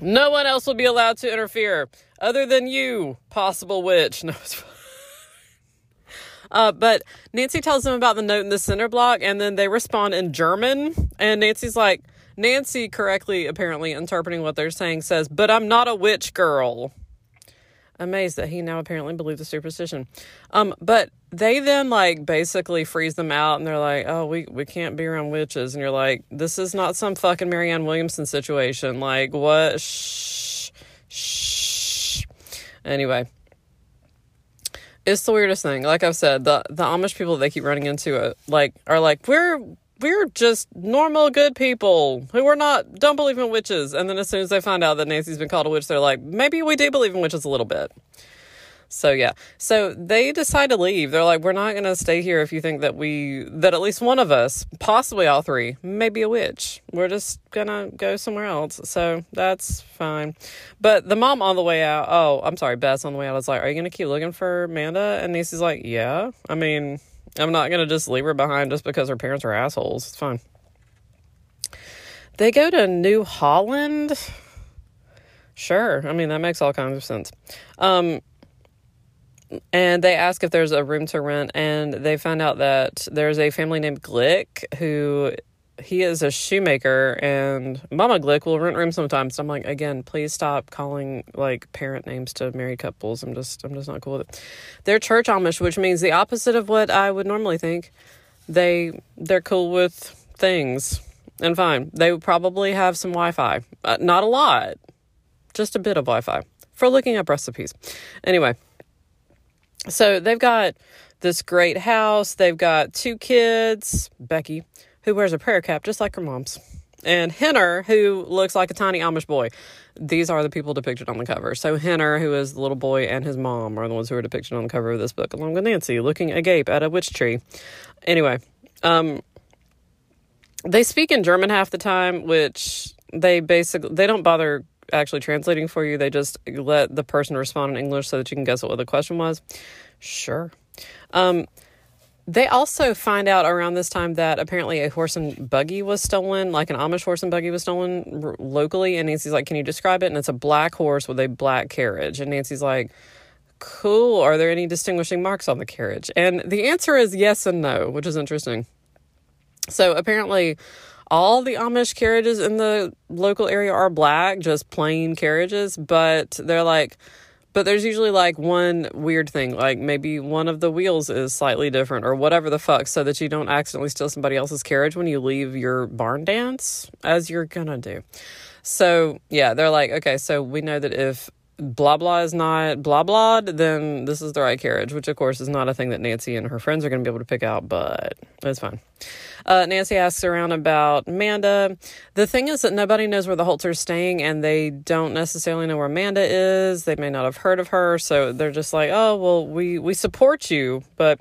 No one else will be allowed to interfere other than you, possible witch. No, uh, but Nancy tells them about the note in the cinder block, and then they respond in German. And Nancy's like, Nancy, correctly apparently interpreting what they're saying, says, But I'm not a witch girl. Amazed that he now apparently believes the superstition. Um, but they then like basically freeze them out and they're like, Oh, we, we can't be around witches. And you're like, This is not some fucking Marianne Williamson situation. Like, what? Shh. Shh. Anyway it's the weirdest thing. Like I've said, the the Amish people they keep running into it like are like we're we're just normal good people who are not don't believe in witches. And then as soon as they find out that Nancy's been called a witch, they're like, maybe we do believe in witches a little bit. So yeah. So they decide to leave. They're like, we're not gonna stay here if you think that we that at least one of us, possibly all three, may be a witch. We're just gonna go somewhere else. So that's fine. But the mom on the way out, oh, I'm sorry, Bess on the way out was like, Are you gonna keep looking for Amanda? And Nancy's like, Yeah. I mean, I'm not gonna just leave her behind just because her parents are assholes. It's fine. They go to New Holland. Sure. I mean, that makes all kinds of sense. Um, and they ask if there's a room to rent and they find out that there's a family named Glick who he is a shoemaker and Mama Glick will rent rooms sometimes. So I'm like, again, please stop calling like parent names to married couples. I'm just I'm just not cool with it. They're church Amish, which means the opposite of what I would normally think. They they're cool with things and fine. They probably have some Wi-Fi, uh, not a lot, just a bit of Wi-Fi for looking up recipes. Anyway, so they've got this great house. They've got two kids, Becky, who wears a prayer cap just like her mom's, and Henner, who looks like a tiny Amish boy. These are the people depicted on the cover. So Henner, who is the little boy, and his mom are the ones who are depicted on the cover of this book, along with Nancy looking agape at a witch tree. Anyway, um, they speak in German half the time, which they basically they don't bother actually translating for you. They just let the person respond in English so that you can guess what the question was. Sure. Um, they also find out around this time that apparently a horse and buggy was stolen, like an Amish horse and buggy was stolen r- locally. And Nancy's like, Can you describe it? And it's a black horse with a black carriage. And Nancy's like, Cool. Are there any distinguishing marks on the carriage? And the answer is yes and no, which is interesting. So apparently, all the Amish carriages in the local area are black, just plain carriages, but they're like, but there's usually like one weird thing, like maybe one of the wheels is slightly different or whatever the fuck, so that you don't accidentally steal somebody else's carriage when you leave your barn dance, as you're gonna do. So, yeah, they're like, okay, so we know that if blah blah is not blah blah, then this is the right carriage, which of course is not a thing that Nancy and her friends are going to be able to pick out, but it's fine. Uh, Nancy asks around about Amanda. The thing is that nobody knows where the Holts are staying, and they don't necessarily know where Amanda is. They may not have heard of her, so they're just like, "Oh, well, we we support you," but.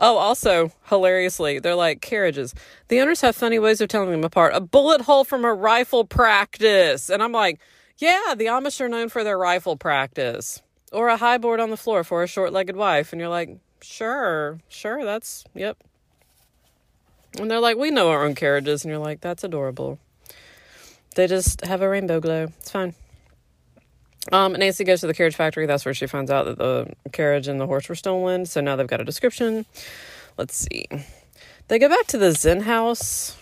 Oh, also, hilariously, they're like carriages. The owners have funny ways of telling them apart. A bullet hole from a rifle practice. And I'm like, yeah, the Amish are known for their rifle practice. Or a high board on the floor for a short legged wife. And you're like, sure, sure, that's, yep. And they're like, we know our own carriages. And you're like, that's adorable. They just have a rainbow glow. It's fine. Um, Nancy goes to the carriage factory. That's where she finds out that the carriage and the horse were stolen. So now they've got a description. Let's see. They go back to the Zen house.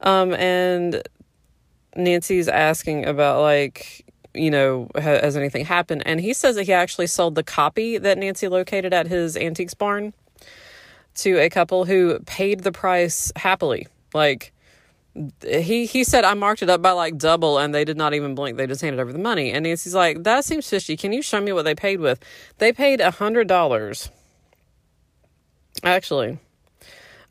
Um, and Nancy's asking about like you know has anything happened and he says that he actually sold the copy that Nancy located at his antiques barn to a couple who paid the price happily like he he said I marked it up by like double and they did not even blink. They just handed over the money. And Nancy's like, that seems fishy. Can you show me what they paid with? They paid a hundred dollars. Actually.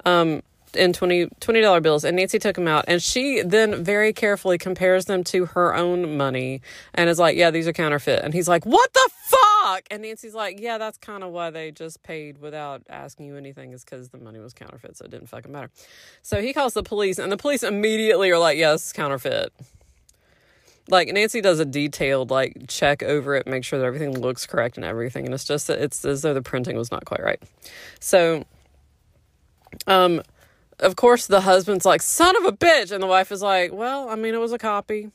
Um in 20 dollar bills and Nancy took them out and she then very carefully compares them to her own money and is like yeah these are counterfeit. And he's like what the fuck? And Nancy's like yeah that's kind of why they just paid without asking you anything is because the money was counterfeit so it didn't fucking matter. So he calls the police and the police immediately are like yes yeah, counterfeit. Like Nancy does a detailed like check over it make sure that everything looks correct and everything and it's just it's as though the printing was not quite right. So um of course, the husband's like, son of a bitch. And the wife is like, well, I mean, it was a copy.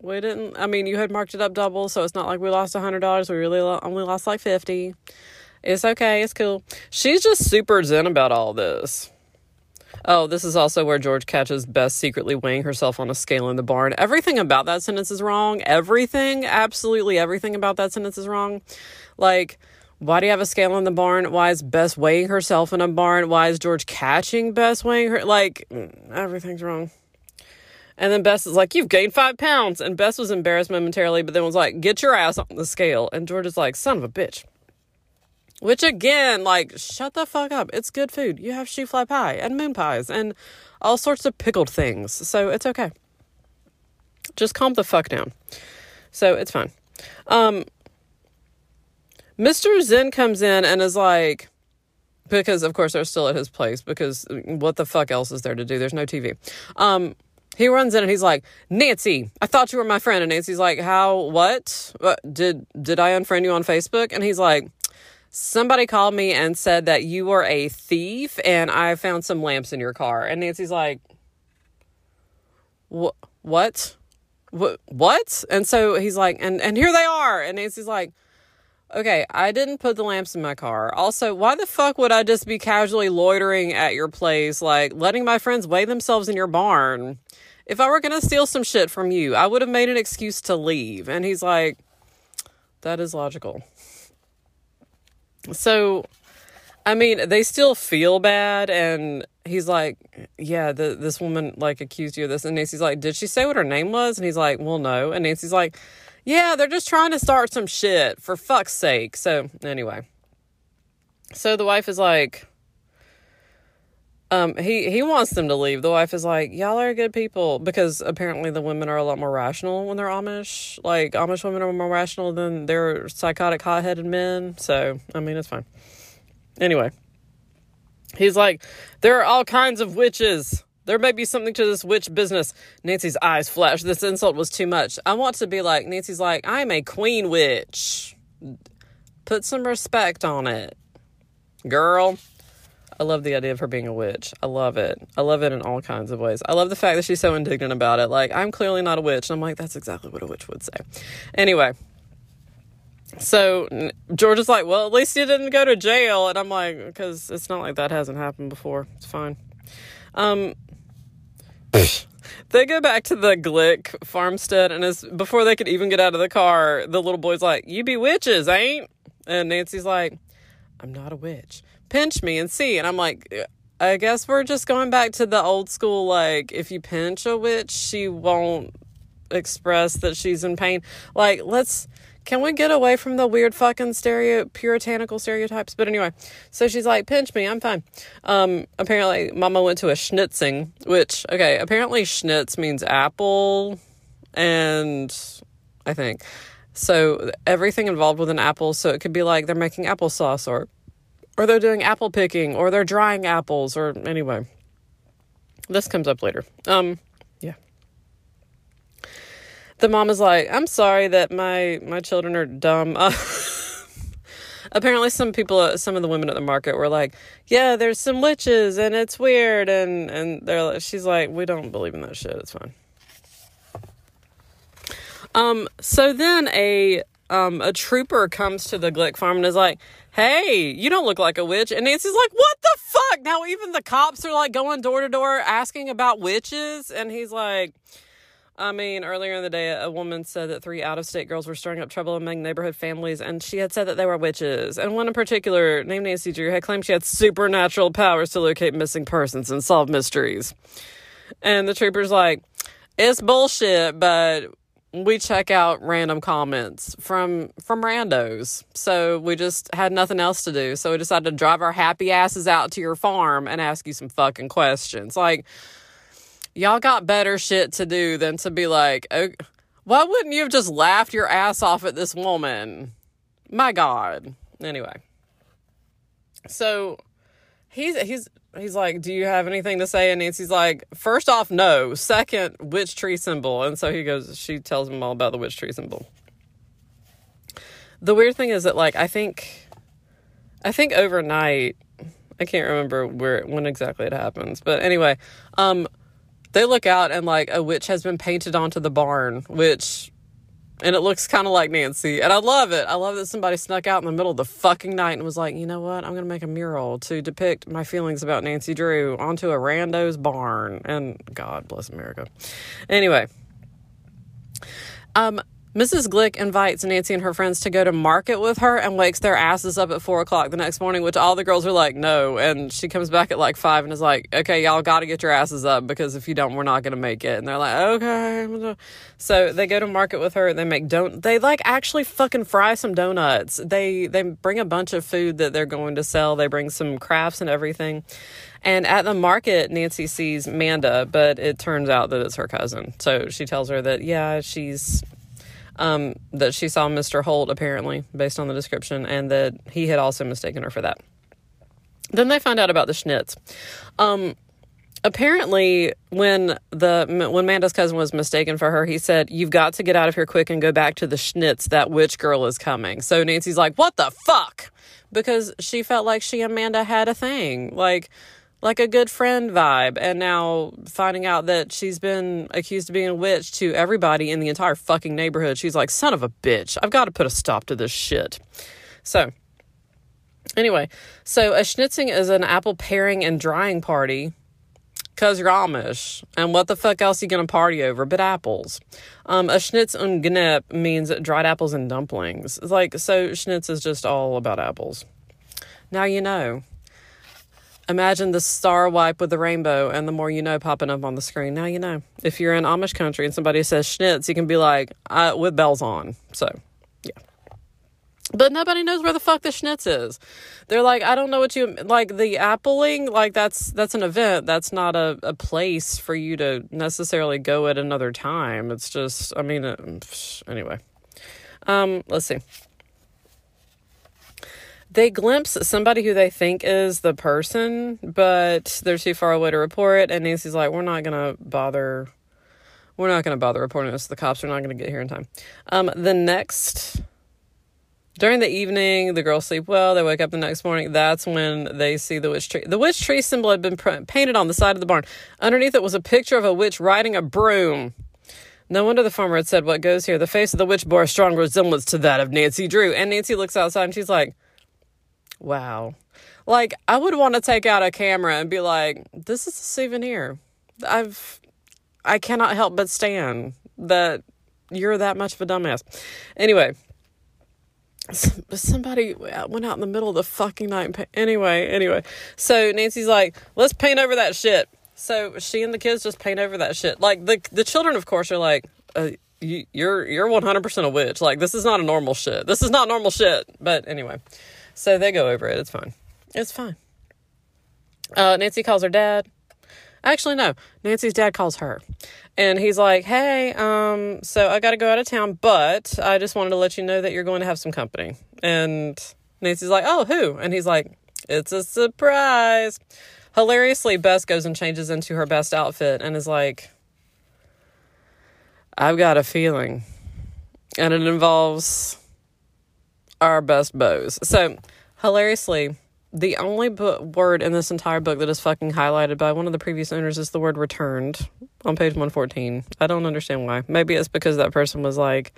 We didn't, I mean, you had marked it up double, so it's not like we lost a $100. We really lo- only lost like 50 It's okay. It's cool. She's just super zen about all this. Oh, this is also where George catches Bess secretly weighing herself on a scale in the barn. Everything about that sentence is wrong. Everything, absolutely everything about that sentence is wrong. Like, why do you have a scale in the barn? Why is Bess weighing herself in a barn? Why is George catching Bess weighing her? Like, everything's wrong. And then Bess is like, You've gained five pounds. And Bess was embarrassed momentarily, but then was like, Get your ass on the scale. And George is like, Son of a bitch. Which again, like, shut the fuck up. It's good food. You have shoofly pie and moon pies and all sorts of pickled things. So it's okay. Just calm the fuck down. So it's fine. Um, Mr. Zen comes in and is like, because of course they're still at his place because what the fuck else is there to do? There's no TV. Um, he runs in and he's like, Nancy, I thought you were my friend. And Nancy's like, how, what? what? Did, did I unfriend you on Facebook? And he's like, somebody called me and said that you were a thief and I found some lamps in your car. And Nancy's like, what? What? What? And so he's like, and, and here they are. And Nancy's like, Okay, I didn't put the lamps in my car. Also, why the fuck would I just be casually loitering at your place, like letting my friends weigh themselves in your barn? If I were gonna steal some shit from you, I would have made an excuse to leave. And he's like, that is logical. So, I mean, they still feel bad, and he's like, "Yeah, the, this woman like accused you of this." And Nancy's like, "Did she say what her name was?" And he's like, "Well, no." And Nancy's like, yeah, they're just trying to start some shit for fuck's sake. So, anyway. So the wife is like um he he wants them to leave. The wife is like, "Y'all are good people because apparently the women are a lot more rational when they're Amish. Like Amish women are more rational than their psychotic hot-headed men. So, I mean, it's fine. Anyway, he's like, "There are all kinds of witches." There may be something to this witch business. Nancy's eyes flashed. This insult was too much. I want to be like, Nancy's like, I'm a queen witch. Put some respect on it. Girl. I love the idea of her being a witch. I love it. I love it in all kinds of ways. I love the fact that she's so indignant about it. Like, I'm clearly not a witch. And I'm like, that's exactly what a witch would say. Anyway. So George is like, well, at least you didn't go to jail. And I'm like, because it's not like that hasn't happened before. It's fine. Um, they go back to the Glick farmstead, and as before they could even get out of the car, the little boy's like, "You be witches, ain't?" And Nancy's like, "I'm not a witch. Pinch me and see." And I'm like, "I guess we're just going back to the old school. Like, if you pinch a witch, she won't express that she's in pain. Like, let's." Can we get away from the weird fucking stereo puritanical stereotypes? But anyway, so she's like, pinch me, I'm fine. Um, apparently, Mama went to a schnitzing, which okay, apparently schnitz means apple, and I think so. Everything involved with an apple, so it could be like they're making applesauce, or or they're doing apple picking, or they're drying apples, or anyway. This comes up later. Um, the mom is like, "I'm sorry that my my children are dumb." Uh, apparently, some people, some of the women at the market were like, "Yeah, there's some witches and it's weird," and and they're she's like, "We don't believe in that shit. It's fine." Um. So then a um a trooper comes to the Glick farm and is like, "Hey, you don't look like a witch." And Nancy's like, "What the fuck?" Now even the cops are like going door to door asking about witches, and he's like I mean, earlier in the day, a woman said that three out of state girls were stirring up trouble among neighborhood families, and she had said that they were witches. And one in particular, named Nancy Drew, had claimed she had supernatural powers to locate missing persons and solve mysteries. And the trooper's like, it's bullshit, but we check out random comments from from randos. So we just had nothing else to do. So we decided to drive our happy asses out to your farm and ask you some fucking questions. Like y'all got better shit to do than to be like, oh, why wouldn't you have just laughed your ass off at this woman? My god. Anyway. So he's he's he's like, "Do you have anything to say?" And Nancy's like, first off, no. Second, witch tree symbol." And so he goes. She tells him all about the witch tree symbol. The weird thing is that, like, I think, I think overnight, I can't remember where when exactly it happens, but anyway, um, they look out and like a witch has been painted onto the barn, which and it looks kind of like Nancy. And I love it. I love that somebody snuck out in the middle of the fucking night and was like, you know what? I'm going to make a mural to depict my feelings about Nancy Drew onto a rando's barn. And God bless America. Anyway, um, Mrs. Glick invites Nancy and her friends to go to market with her and wakes their asses up at four o'clock the next morning, which all the girls are like, no. And she comes back at like five and is like, okay, y'all got to get your asses up because if you don't, we're not going to make it. And they're like, okay. So they go to market with her. They make don't, they like actually fucking fry some donuts. They, they bring a bunch of food that they're going to sell. They bring some crafts and everything. And at the market, Nancy sees Manda, but it turns out that it's her cousin. So she tells her that, yeah, she's um, that she saw Mr. Holt, apparently, based on the description, and that he had also mistaken her for that. Then they find out about the Schnitz. Um, apparently, when the when Manda's cousin was mistaken for her, he said, "You've got to get out of here quick and go back to the Schnitz. That witch girl is coming." So Nancy's like, "What the fuck?" Because she felt like she and Amanda had a thing, like like a good friend vibe. And now finding out that she's been accused of being a witch to everybody in the entire fucking neighborhood, she's like, son of a bitch, I've got to put a stop to this shit. So, anyway, so a schnitzing is an apple paring and drying party because you're Amish. And what the fuck else are you going to party over but apples? Um, a schnitz und gnip means dried apples and dumplings. It's like, so schnitz is just all about apples. Now you know. Imagine the star wipe with the rainbow and the more you know popping up on the screen. Now you know. If you're in Amish country and somebody says schnitz, you can be like, with bells on. So, yeah. But nobody knows where the fuck the schnitz is. They're like, I don't know what you like the appling, like that's that's an event. That's not a, a place for you to necessarily go at another time. It's just I mean anyway. Um, let's see they glimpse somebody who they think is the person, but they're too far away to report. And Nancy's like, we're not going to bother. We're not going to bother reporting this to the cops. We're not going to get here in time. Um, the next, during the evening, the girls sleep well. They wake up the next morning. That's when they see the witch tree. The witch tree symbol had been pr- painted on the side of the barn. Underneath it was a picture of a witch riding a broom. No wonder the farmer had said, What goes here? The face of the witch bore a strong resemblance to that of Nancy Drew. And Nancy looks outside and she's like, Wow. Like, I would want to take out a camera and be like, this is a souvenir. I've, I cannot help but stand that you're that much of a dumbass. Anyway, somebody went out in the middle of the fucking night. Anyway, anyway. So Nancy's like, let's paint over that shit. So she and the kids just paint over that shit. Like, the, the children, of course, are like, uh, you, you're you're 100% a witch. Like this is not a normal shit. This is not normal shit. But anyway, so they go over it. It's fine. It's fine. Uh, Nancy calls her dad. Actually, no. Nancy's dad calls her. And he's like, hey, um, so I got to go out of town, but I just wanted to let you know that you're going to have some company. And Nancy's like, oh, who? And he's like, it's a surprise. Hilariously, Bess goes and changes into her best outfit and is like, I've got a feeling. And it involves our best bows. So, hilariously, the only book, word in this entire book that is fucking highlighted by one of the previous owners is the word returned on page 114. I don't understand why. Maybe it's because that person was like,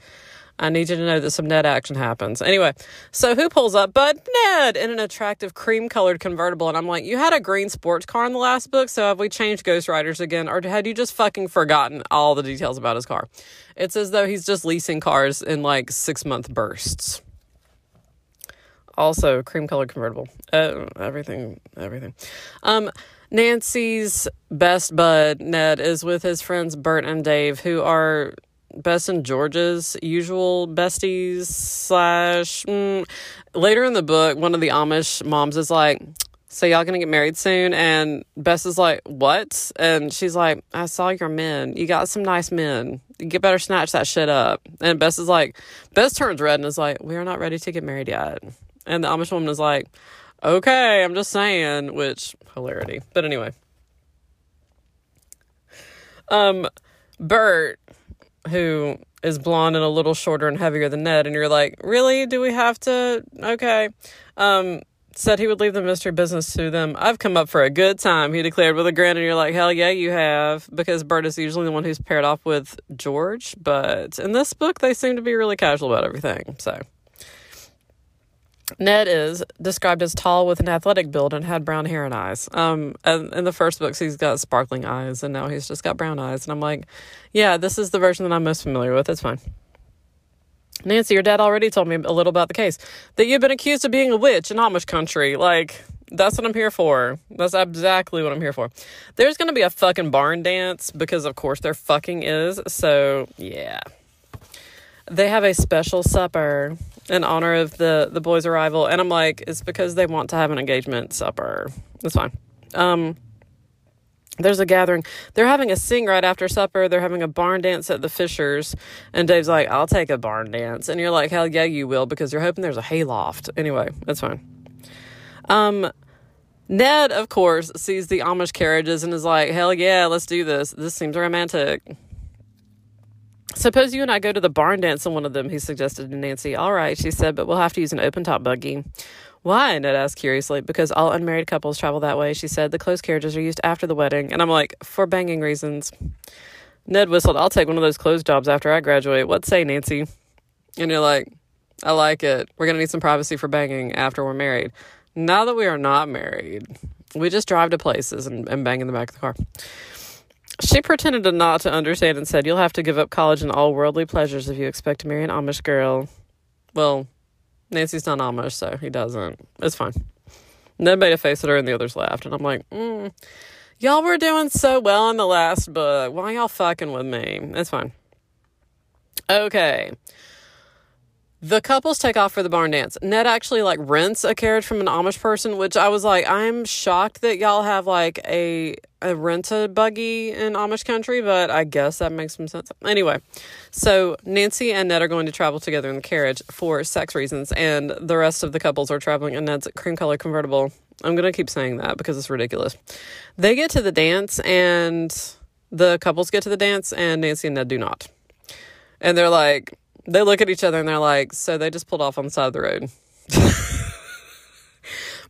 I need you to know that some Ned action happens. Anyway, so who pulls up? But Ned in an attractive cream colored convertible. And I'm like, you had a green sports car in the last book, so have we changed ghostwriters again? Or had you just fucking forgotten all the details about his car? It's as though he's just leasing cars in like six month bursts also cream colored convertible. Uh, everything, everything. Um, Nancy's best bud, Ned, is with his friends Bert and Dave, who are Bess and George's usual besties slash mm, later in the book one of the amish moms is like so y'all gonna get married soon? And bess is like what? And she's like i saw your men. You got some nice men. You get better snatch that shit up. And bess is like bess turns red and is like we are not ready to get married yet and the amish woman is like okay i'm just saying which hilarity but anyway um bert who is blonde and a little shorter and heavier than Ned, and you're like, really? Do we have to? Okay. Um, said he would leave the mystery business to them. I've come up for a good time, he declared with a grin, and you're like, hell yeah, you have, because Bert is usually the one who's paired off with George, but in this book, they seem to be really casual about everything, so. Ned is described as tall with an athletic build and had brown hair and eyes. Um, and in the first books, he's got sparkling eyes, and now he's just got brown eyes. And I'm like, yeah, this is the version that I'm most familiar with. It's fine. Nancy, your dad already told me a little about the case that you've been accused of being a witch in Amish country. Like, that's what I'm here for. That's exactly what I'm here for. There's going to be a fucking barn dance because, of course, there fucking is. So, yeah. They have a special supper in honor of the the boys' arrival, and I'm like, it's because they want to have an engagement supper. That's fine. Um, there's a gathering. They're having a sing right after supper. They're having a barn dance at the Fishers, and Dave's like, "I'll take a barn dance," and you're like, "Hell yeah, you will," because you're hoping there's a hayloft. Anyway, that's fine. Um. Ned, of course, sees the Amish carriages and is like, hell yeah, let's do this. This seems romantic. Suppose you and I go to the barn dance on one of them, he suggested to Nancy. All right, she said, but we'll have to use an open top buggy. Why? Ned asked curiously. Because all unmarried couples travel that way, she said. The closed carriages are used after the wedding. And I'm like, for banging reasons. Ned whistled, I'll take one of those closed jobs after I graduate. What say, Nancy? And you're like, I like it. We're going to need some privacy for banging after we're married. Now that we are not married, we just drive to places and, and bang in the back of the car. She pretended to not to understand and said, You'll have to give up college and all worldly pleasures if you expect to marry an Amish girl. Well, Nancy's not Amish, so he doesn't. It's fine. Ned made a face at her and the others laughed. And I'm like, mm, Y'all were doing so well in the last book. Why y'all fucking with me? It's fine. Okay. The couples take off for the barn dance. Ned actually like rents a carriage from an Amish person, which I was like, I'm shocked that y'all have like a a rented buggy in Amish country, but I guess that makes some sense. Anyway, so Nancy and Ned are going to travel together in the carriage for sex reasons, and the rest of the couples are traveling in Ned's cream color convertible. I'm gonna keep saying that because it's ridiculous. They get to the dance, and the couples get to the dance, and Nancy and Ned do not. And they're like, they look at each other and they're like, so they just pulled off on the side of the road.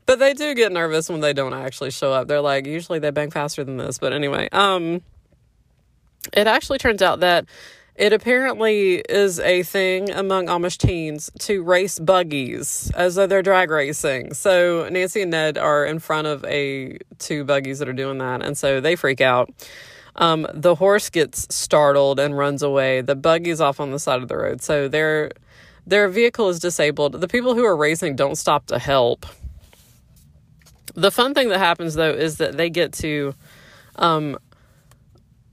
but they do get nervous when they don't actually show up. They're like, usually they bang faster than this. But anyway, um, it actually turns out that it apparently is a thing among Amish teens to race buggies as though they're drag racing. So Nancy and Ned are in front of a two buggies that are doing that, and so they freak out. Um, the horse gets startled and runs away. The buggy's off on the side of the road, so their their vehicle is disabled. The people who are racing don't stop to help. The fun thing that happens though is that they get to um,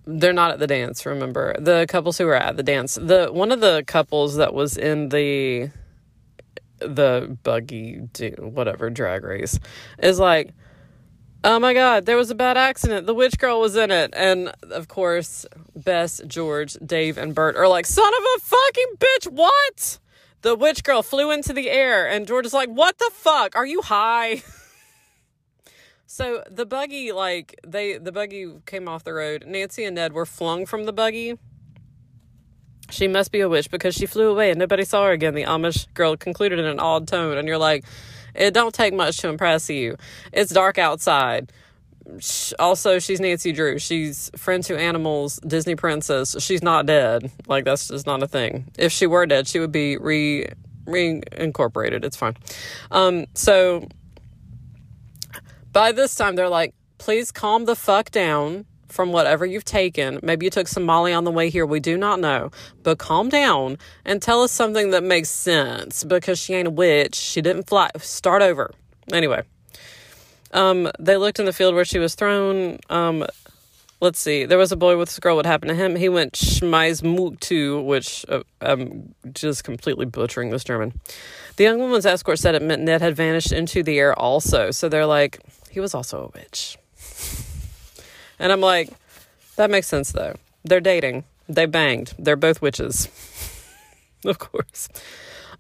they're not at the dance, remember. The couples who are at the dance. The one of the couples that was in the the buggy do whatever drag race is like oh my god, there was a bad accident. The witch girl was in it. And of course, Bess, George, Dave, and Bert are like, son of a fucking bitch, what? The witch girl flew into the air, and George is like, what the fuck? Are you high? so the buggy, like, they the buggy came off the road. Nancy and Ned were flung from the buggy. She must be a witch because she flew away and nobody saw her again. The Amish girl concluded in an odd tone, and you're like, it don't take much to impress you. It's dark outside. Also, she's Nancy Drew. She's friend to animals, Disney princess. She's not dead. Like that's just not a thing. If she were dead, she would be re reincorporated. It's fine. Um, so by this time, they're like, please calm the fuck down from whatever you've taken. Maybe you took some Molly on the way here. We do not know. But calm down and tell us something that makes sense because she ain't a witch. She didn't fly. Start over. Anyway. Um, they looked in the field where she was thrown. Um, let's see. There was a boy with a girl. What happened to him? He went to, which uh, I'm just completely butchering this German. The young woman's escort said it meant Ned had vanished into the air also. So they're like, he was also a witch. And I'm like, that makes sense though. They're dating. They banged. They're both witches. of course.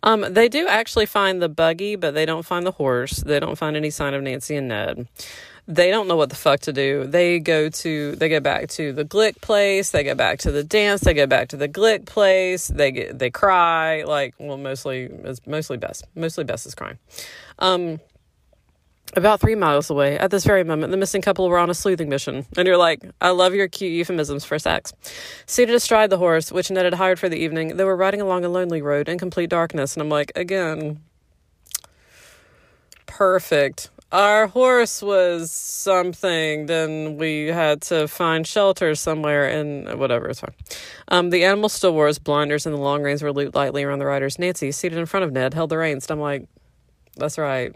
Um, they do actually find the buggy, but they don't find the horse. They don't find any sign of Nancy and Ned. They don't know what the fuck to do. They go to they go back to the Glick place. They go back to the dance. They go back to the Glick place. They get they cry like well mostly it's mostly Bess. Mostly Bess is crying. Um, about three miles away, at this very moment, the missing couple were on a sleuthing mission. And you're like, I love your cute euphemisms for sex. Seated astride the horse, which Ned had hired for the evening, they were riding along a lonely road in complete darkness. And I'm like, again, perfect. Our horse was something, then we had to find shelter somewhere, and whatever, it's fine. Um, the animal still wore his blinders, and the long reins were looped lightly around the riders. Nancy, seated in front of Ned, held the reins. And I'm like, that's right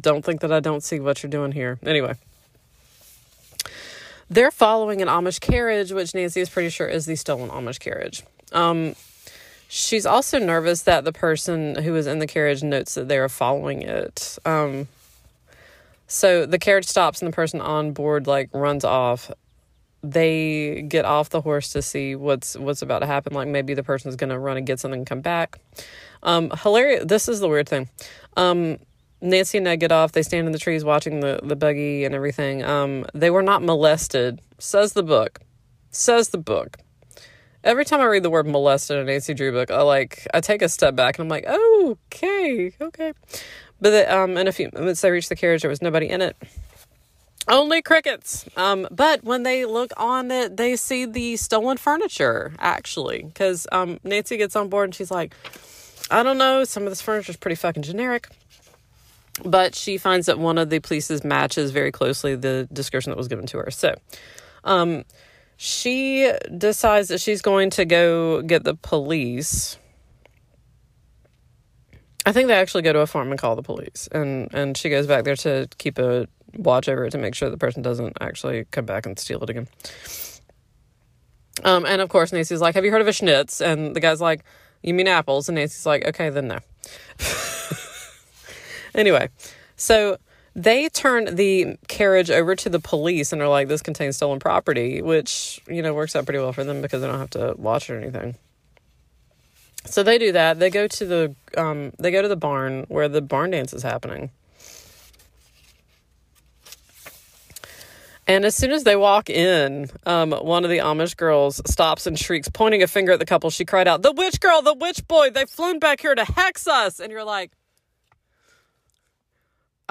don't think that I don't see what you're doing here. Anyway. They're following an Amish carriage, which Nancy is pretty sure is the stolen Amish carriage. Um, she's also nervous that the person who is in the carriage notes that they are following it. Um, so the carriage stops and the person on board like runs off. They get off the horse to see what's what's about to happen. Like maybe the person's gonna run and get something and come back. Um, hilarious. This is the weird thing. Um, Nancy and Ned get off. They stand in the trees watching the, the buggy and everything. Um, they were not molested, says the book. Says the book. Every time I read the word molested in a Nancy Drew book, I like I take a step back and I'm like, oh, okay, okay. But the, um, in a few minutes, they reached the carriage. There was nobody in it. Only crickets. Um, but when they look on it, they see the stolen furniture actually, because um, Nancy gets on board and she's like, I don't know, some of this furniture is pretty fucking generic but she finds that one of the pieces matches very closely the description that was given to her. So, um, she decides that she's going to go get the police. I think they actually go to a farm and call the police, and and she goes back there to keep a watch over it to make sure the person doesn't actually come back and steal it again. Um, and of course, Nancy's like, "Have you heard of a schnitz?" And the guy's like, "You mean apples?" And Nancy's like, "Okay, then no." Anyway, so they turn the carriage over to the police and are like, this contains stolen property, which, you know, works out pretty well for them because they don't have to watch or anything. So they do that. They go to the um they go to the barn where the barn dance is happening. And as soon as they walk in, um, one of the Amish girls stops and shrieks, pointing a finger at the couple. She cried out, The witch girl, the witch boy, they've flown back here to hex us. And you're like,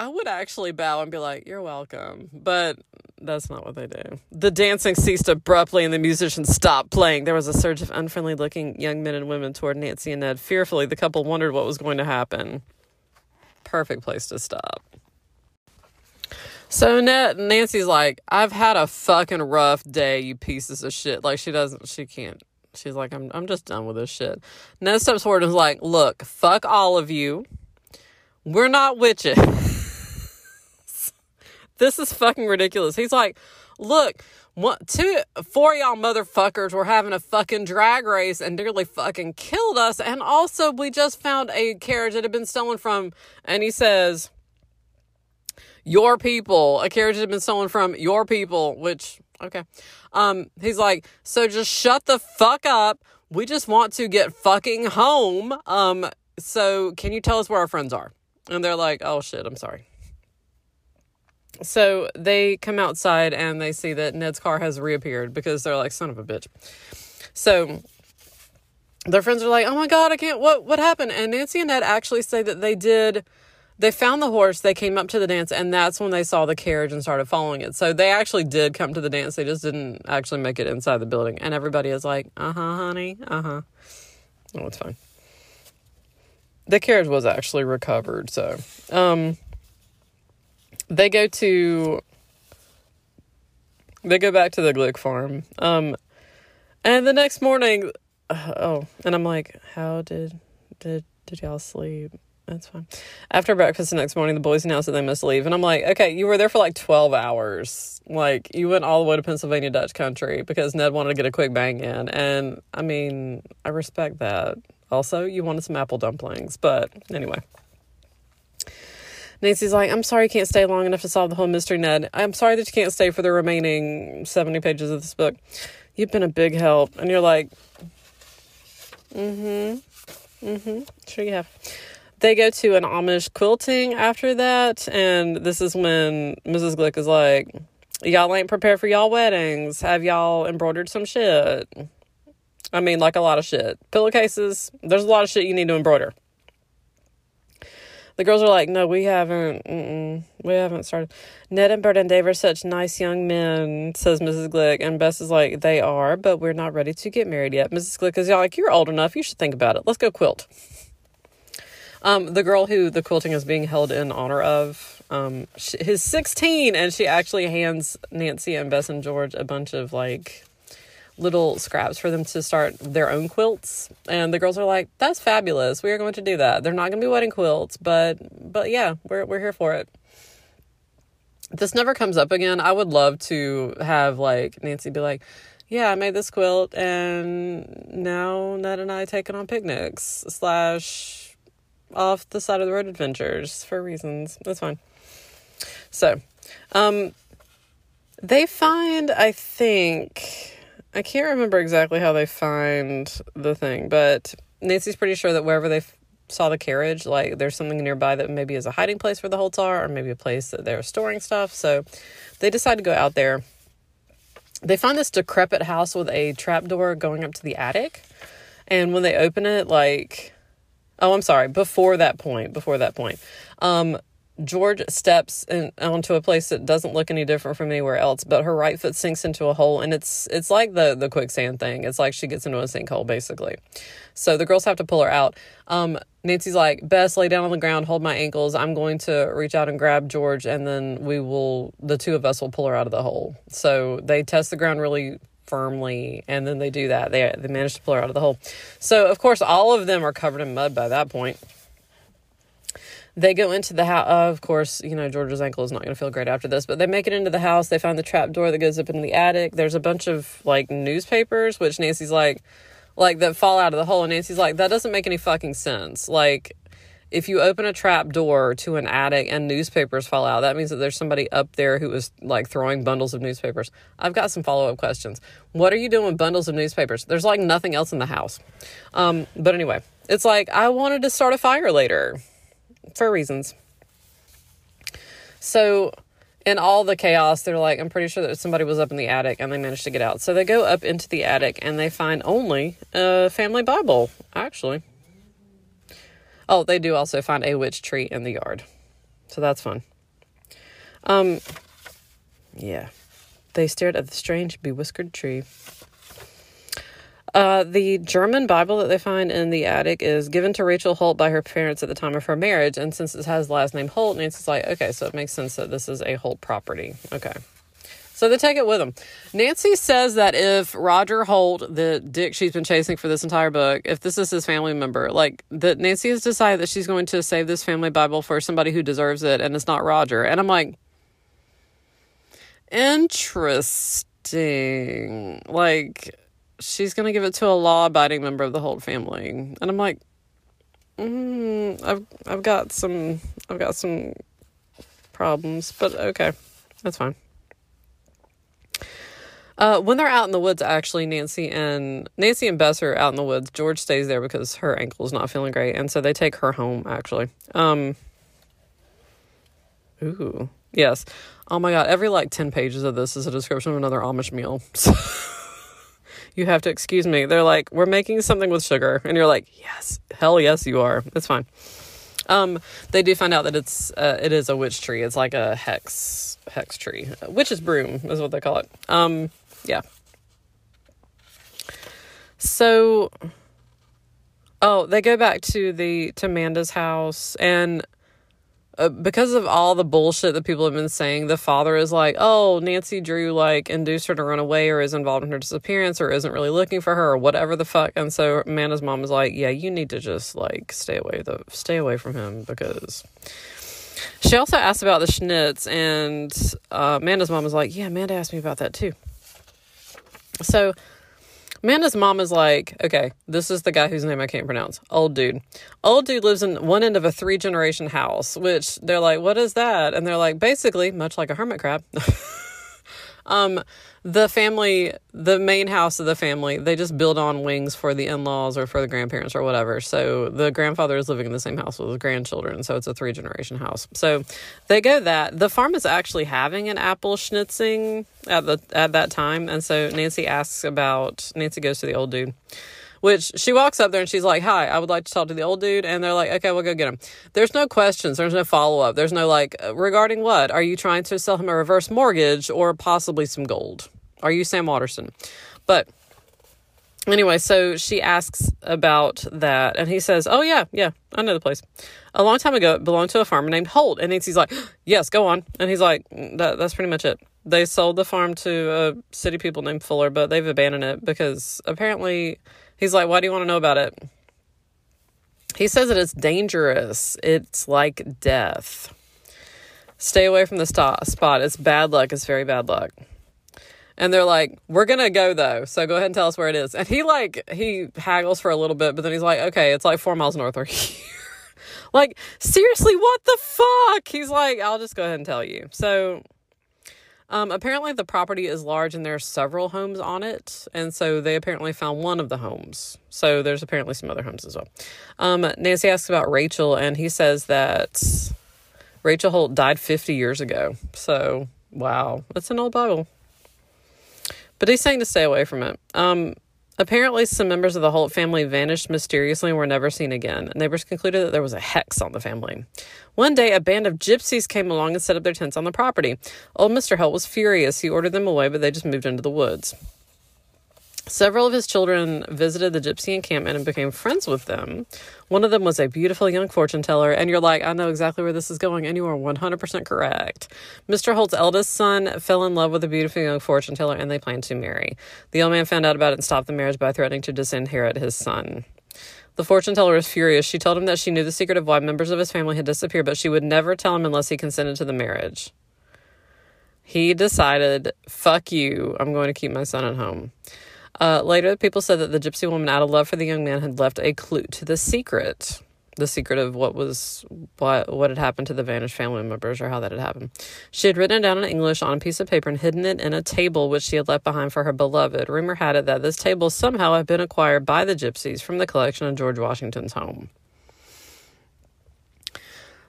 I would actually bow and be like, You're welcome. But that's not what they do. The dancing ceased abruptly and the musicians stopped playing. There was a surge of unfriendly looking young men and women toward Nancy and Ned. Fearfully, the couple wondered what was going to happen. Perfect place to stop. So Ned, Nancy's like, I've had a fucking rough day, you pieces of shit. Like she doesn't, she can't. She's like, I'm, I'm just done with this shit. Ned steps forward and is like, Look, fuck all of you. We're not witches. This is fucking ridiculous. He's like, look, what, two, four y'all motherfuckers were having a fucking drag race and nearly fucking killed us. And also, we just found a carriage that had been stolen from, and he says, your people, a carriage that had been stolen from your people, which, okay. Um, he's like, so just shut the fuck up. We just want to get fucking home. Um, so can you tell us where our friends are? And they're like, oh shit, I'm sorry. So they come outside and they see that Ned's car has reappeared because they're like, son of a bitch. So their friends are like, oh my God, I can't, what, what happened? And Nancy and Ned actually say that they did, they found the horse, they came up to the dance, and that's when they saw the carriage and started following it. So they actually did come to the dance, they just didn't actually make it inside the building. And everybody is like, uh huh, honey, uh huh. Oh, it's fine. The carriage was actually recovered, so, um, they go to they go back to the Glick farm. Um, and the next morning, uh, oh, and I'm like, how did did did y'all sleep? That's fine. After breakfast the next morning, the boys announced that they must leave. And I'm like, okay, you were there for like 12 hours. Like, you went all the way to Pennsylvania Dutch country because Ned wanted to get a quick bang in. And I mean, I respect that. Also, you wanted some apple dumplings. But anyway. Nancy's like, I'm sorry you can't stay long enough to solve the whole mystery, Ned. I'm sorry that you can't stay for the remaining 70 pages of this book. You've been a big help. And you're like, mm hmm. Mm hmm. Sure you have they go to an Amish quilting after that, and this is when Mrs. Glick is like, Y'all ain't prepared for y'all weddings. Have y'all embroidered some shit? I mean, like a lot of shit. Pillowcases, there's a lot of shit you need to embroider. The girls are like, no, we haven't. Mm-mm, we haven't started. Ned and Bert and Dave are such nice young men, says Mrs. Glick. And Bess is like, they are, but we're not ready to get married yet. Mrs. Glick is like, you're old enough. You should think about it. Let's go quilt. Um, the girl who the quilting is being held in honor of, um, she, is 16, and she actually hands Nancy and Bess and George a bunch of like little scraps for them to start their own quilts. And the girls are like, "That's fabulous. We are going to do that. They're not going to be wedding quilts, but but yeah, we're we're here for it." This never comes up again. I would love to have like Nancy be like, yeah, I made this quilt and now Ned and I taking on picnics slash off the side of the road adventures for reasons. That's fine. So, um, they find, I think, I can't remember exactly how they find the thing, but Nancy's pretty sure that wherever they f- saw the carriage, like there's something nearby that maybe is a hiding place for the Holts are, or maybe a place that they're storing stuff. So they decide to go out there. They find this decrepit house with a trapdoor going up to the attic. And when they open it, like Oh, I'm sorry. Before that point, before that point, um, George steps in, onto a place that doesn't look any different from anywhere else, but her right foot sinks into a hole, and it's it's like the the quicksand thing. It's like she gets into a sinkhole basically. So the girls have to pull her out. Um, Nancy's like, "Bess lay down on the ground, hold my ankles. I'm going to reach out and grab George, and then we will. The two of us will pull her out of the hole." So they test the ground really firmly and then they do that they they manage to pull her out of the hole so of course all of them are covered in mud by that point they go into the house of course you know george's ankle is not going to feel great after this but they make it into the house they find the trap door that goes up into the attic there's a bunch of like newspapers which nancy's like like that fall out of the hole and nancy's like that doesn't make any fucking sense like if you open a trap door to an attic and newspapers fall out, that means that there's somebody up there who is like throwing bundles of newspapers. I've got some follow up questions. What are you doing with bundles of newspapers? There's like nothing else in the house. Um, but anyway, it's like I wanted to start a fire later for reasons. So, in all the chaos, they're like, I'm pretty sure that somebody was up in the attic and they managed to get out. So they go up into the attic and they find only a family Bible, actually. Oh, they do also find a witch tree in the yard. So that's fun. Um yeah. They stared at the strange bewhiskered tree. Uh, the German Bible that they find in the attic is given to Rachel Holt by her parents at the time of her marriage, and since it has the last name Holt, Nancy's like, okay, so it makes sense that this is a Holt property. Okay. So they take it with them. Nancy says that if Roger Holt, the dick she's been chasing for this entire book, if this is his family member, like that Nancy has decided that she's going to save this family Bible for somebody who deserves it, and it's not Roger. And I'm like, interesting. Like, she's going to give it to a law abiding member of the Holt family. And I'm like, mm, I've, I've got some, I've got some problems, but okay, that's fine. Uh, when they're out in the woods, actually, Nancy and Nancy and Bess are out in the woods. George stays there because her ankle is not feeling great, and so they take her home. Actually, um, ooh, yes. Oh my god, every like ten pages of this is a description of another Amish meal. you have to excuse me. They're like, we're making something with sugar, and you're like, yes, hell yes, you are. It's fine. Um, they do find out that it's uh, it is a witch tree. It's like a hex hex tree. Witch's broom is what they call it. Um, yeah. So, oh, they go back to the to Amanda's house, and uh, because of all the bullshit that people have been saying, the father is like, oh, Nancy Drew like induced her to run away or is involved in her disappearance or isn't really looking for her or whatever the fuck. And so Amanda's mom is like, yeah, you need to just like stay away the stay away from him because. She also asked about the schnitz, and uh, Amanda's mom was like, yeah, Amanda asked me about that too. So Amanda's mom is like, okay, this is the guy whose name I can't pronounce. Old dude. Old dude lives in one end of a three generation house, which they're like, what is that? And they're like, basically, much like a hermit crab. Um, the family, the main house of the family, they just build on wings for the in laws or for the grandparents or whatever. So the grandfather is living in the same house with his grandchildren. So it's a three generation house. So they go that. The farm is actually having an apple schnitzing at the at that time. And so Nancy asks about Nancy goes to the old dude. Which she walks up there and she's like, Hi, I would like to talk to the old dude. And they're like, Okay, we'll go get him. There's no questions. There's no follow up. There's no like, uh, regarding what? Are you trying to sell him a reverse mortgage or possibly some gold? Are you Sam Waterston? But anyway, so she asks about that, and he says, "Oh yeah, yeah, I know the place. A long time ago, it belonged to a farmer named Holt." And Nancy's like, "Yes, go on." And he's like, mm, that, "That's pretty much it." They sold the farm to a city people named Fuller, but they've abandoned it because apparently He's like, Why do you want to know about it? He says that it's dangerous. It's like death. Stay away from the spot. It's bad luck. It's very bad luck. And they're like, We're going to go though. So go ahead and tell us where it is. And he like, he haggles for a little bit, but then he's like, Okay, it's like four miles north or here. like, seriously, what the fuck? He's like, I'll just go ahead and tell you. So um, apparently, the property is large and there are several homes on it. And so they apparently found one of the homes. So there's apparently some other homes as well. Um, Nancy asks about Rachel, and he says that Rachel Holt died 50 years ago. So, wow, that's an old Bible. But he's saying to stay away from it. Um, Apparently, some members of the Holt family vanished mysteriously and were never seen again. Neighbors concluded that there was a hex on the family. One day, a band of gypsies came along and set up their tents on the property. Old Mr. Holt was furious. He ordered them away, but they just moved into the woods. Several of his children visited the gypsy encampment and became friends with them. One of them was a beautiful young fortune teller, and you're like, I know exactly where this is going, and you are 100% correct. Mr. Holt's eldest son fell in love with a beautiful young fortune teller, and they planned to marry. The old man found out about it and stopped the marriage by threatening to disinherit his son. The fortune teller was furious. She told him that she knew the secret of why members of his family had disappeared, but she would never tell him unless he consented to the marriage. He decided, fuck you, I'm going to keep my son at home. Uh, later, people said that the gypsy woman, out of love for the young man, had left a clue to the secret. The secret of what was what what had happened to the vanished family members or how that had happened. She had written it down in English on a piece of paper and hidden it in a table which she had left behind for her beloved. Rumor had it that this table somehow had been acquired by the gypsies from the collection of George Washington's home.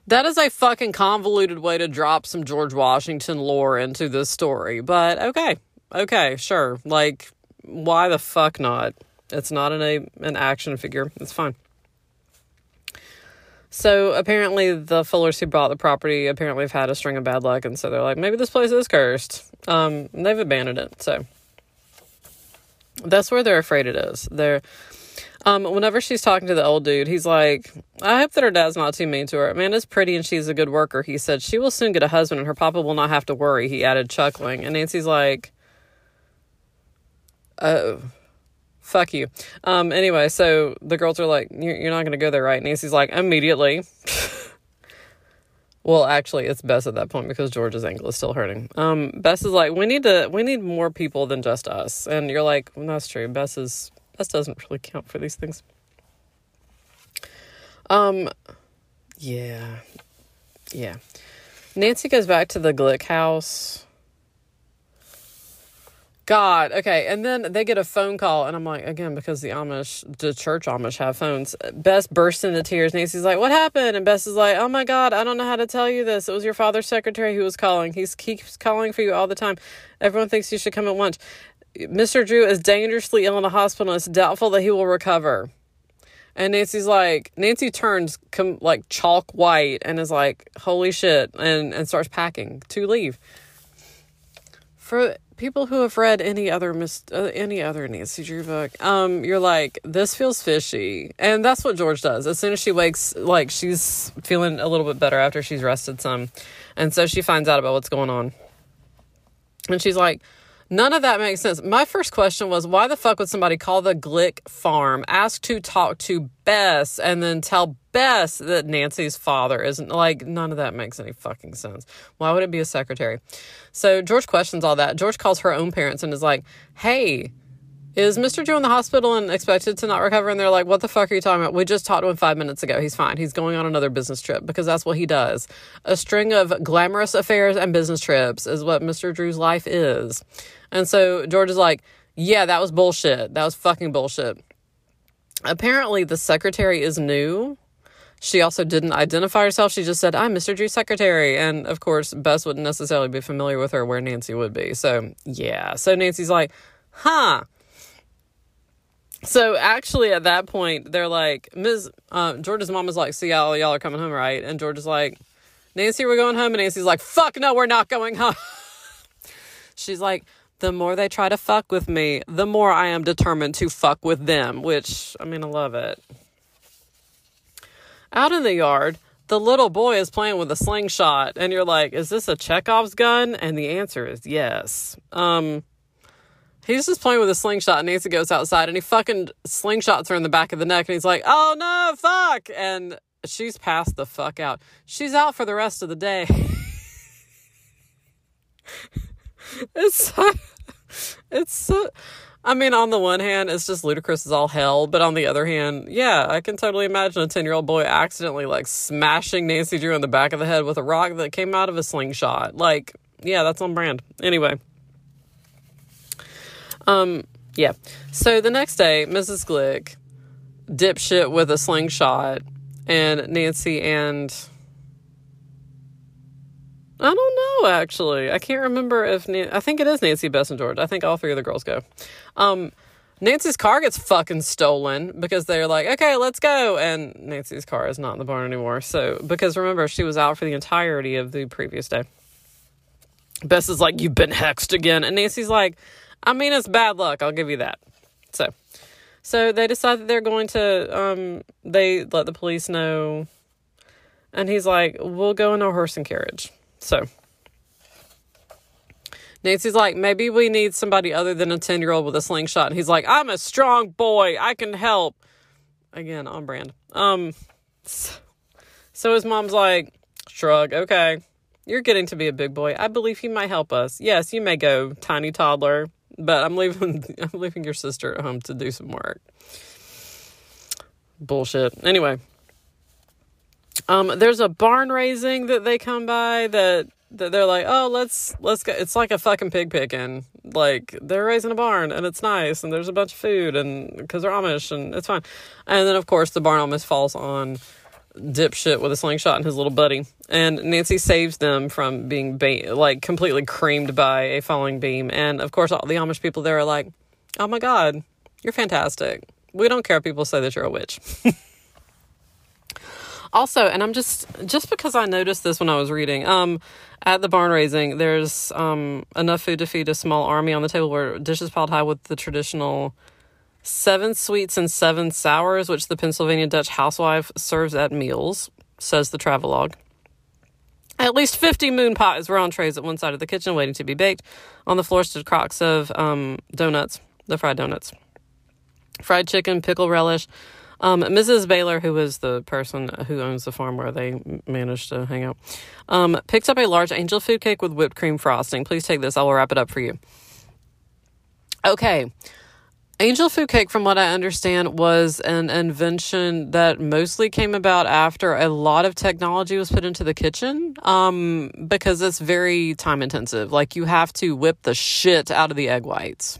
That is a fucking convoluted way to drop some George Washington lore into this story, but okay. Okay, sure. Like why the fuck not? It's not an a, an action figure. It's fine. So apparently, the Fullers who bought the property apparently have had a string of bad luck, and so they're like, maybe this place is cursed. Um, they've abandoned it. So that's where they're afraid it is. They're um, whenever she's talking to the old dude, he's like, I hope that her dad's not too mean to her. Amanda's pretty and she's a good worker. He said, She will soon get a husband and her papa will not have to worry, he added, chuckling. And Nancy's like, oh, fuck you. Um, anyway, so the girls are like, you're, you're not going to go there, right? Nancy's like, immediately. well, actually, it's Bess at that point because George's ankle is still hurting. Um, Bess is like, we need to, we need more people than just us. And you're like, well, that's true. Bess is, Bess doesn't really count for these things. Um, yeah, yeah. Nancy goes back to the Glick house God, okay. And then they get a phone call, and I'm like, again, because the Amish, the church Amish have phones. Bess bursts into tears. Nancy's like, What happened? And Bess is like, Oh my God, I don't know how to tell you this. It was your father's secretary who was calling. He keeps calling for you all the time. Everyone thinks you should come at once. Mr. Drew is dangerously ill in the hospital. It's doubtful that he will recover. And Nancy's like, Nancy turns com- like chalk white and is like, Holy shit, and, and starts packing to leave. For people who have read any other mis- uh, any other Nancy Drew book, um, you're like, this feels fishy, and that's what George does. As soon as she wakes, like she's feeling a little bit better after she's rested some, and so she finds out about what's going on, and she's like. None of that makes sense. My first question was why the fuck would somebody call the Glick farm, ask to talk to Bess, and then tell Bess that Nancy's father isn't like none of that makes any fucking sense. Why would it be a secretary? So George questions all that. George calls her own parents and is like, hey, is Mr. Joe in the hospital and expected to not recover? And they're like, what the fuck are you talking about? We just talked to him five minutes ago. He's fine. He's going on another business trip because that's what he does. A string of glamorous affairs and business trips is what Mr. Drew's life is. And so George is like, yeah, that was bullshit. That was fucking bullshit. Apparently, the secretary is new. She also didn't identify herself. She just said, I'm Mr. Drew's secretary. And of course, Bess wouldn't necessarily be familiar with her where Nancy would be. So, yeah. So Nancy's like, huh. So actually, at that point, they're like, Ms. Uh, George's mom is like, "See y'all, y'all are coming home, right?" And George is like, "Nancy, we're going home." And Nancy's like, "Fuck no, we're not going home." She's like, "The more they try to fuck with me, the more I am determined to fuck with them." Which I mean, I love it. Out in the yard, the little boy is playing with a slingshot, and you're like, "Is this a Chekhov's gun?" And the answer is yes. Um He's just playing with a slingshot, and Nancy goes outside, and he fucking slingshots her in the back of the neck, and he's like, "Oh no, fuck!" And she's passed the fuck out. She's out for the rest of the day. it's so, it's so. I mean, on the one hand, it's just ludicrous as all hell, but on the other hand, yeah, I can totally imagine a ten year old boy accidentally like smashing Nancy Drew in the back of the head with a rock that came out of a slingshot. Like, yeah, that's on brand. Anyway. Um, yeah. So the next day, Mrs. Glick, dipshit with a slingshot, and Nancy and I don't know actually. I can't remember if I think it is Nancy, Bess, and George. I think all three of the girls go. Um, Nancy's car gets fucking stolen because they're like, okay, let's go. And Nancy's car is not in the barn anymore. So, because remember, she was out for the entirety of the previous day. Bess is like, you've been hexed again. And Nancy's like, I mean, it's bad luck. I'll give you that. So, so they decide that they're going to. Um, they let the police know, and he's like, "We'll go in a horse and carriage." So. Nancy's like, maybe we need somebody other than a 10 year old with a slingshot. And he's like, I'm a strong boy. I can help. Again, on brand. Um, so, so his mom's like, shrug, okay. You're getting to be a big boy. I believe he might help us. Yes, you may go, tiny toddler but I'm leaving I'm leaving your sister at home to do some work. Bullshit. Anyway, um, there's a barn raising that they come by that that they're like, oh, let's let's go. It's like a fucking pig picking. Like they're raising a barn and it's nice and there's a bunch of food and because they're Amish and it's fine. And then of course the barn almost falls on dipshit with a slingshot and his little buddy. And Nancy saves them from being ba- like completely creamed by a falling beam. And of course, all the Amish people there are like, "Oh my god, you're fantastic. We don't care if people say that you're a witch." also, and I'm just just because I noticed this when I was reading, um, at the barn raising, there's um enough food to feed a small army on the table where dishes piled high with the traditional seven sweets and seven sours, which the Pennsylvania Dutch housewife serves at meals, says the travelogue. At least 50 moon pies were on trays at one side of the kitchen waiting to be baked. On the floor stood crocks of um, donuts, the fried donuts. Fried chicken, pickle relish. Um, Mrs. Baylor, who is the person who owns the farm where they managed to hang out, um, picked up a large angel food cake with whipped cream frosting. Please take this. I will wrap it up for you. Okay. Angel food cake, from what I understand, was an invention that mostly came about after a lot of technology was put into the kitchen um, because it's very time intensive. Like, you have to whip the shit out of the egg whites.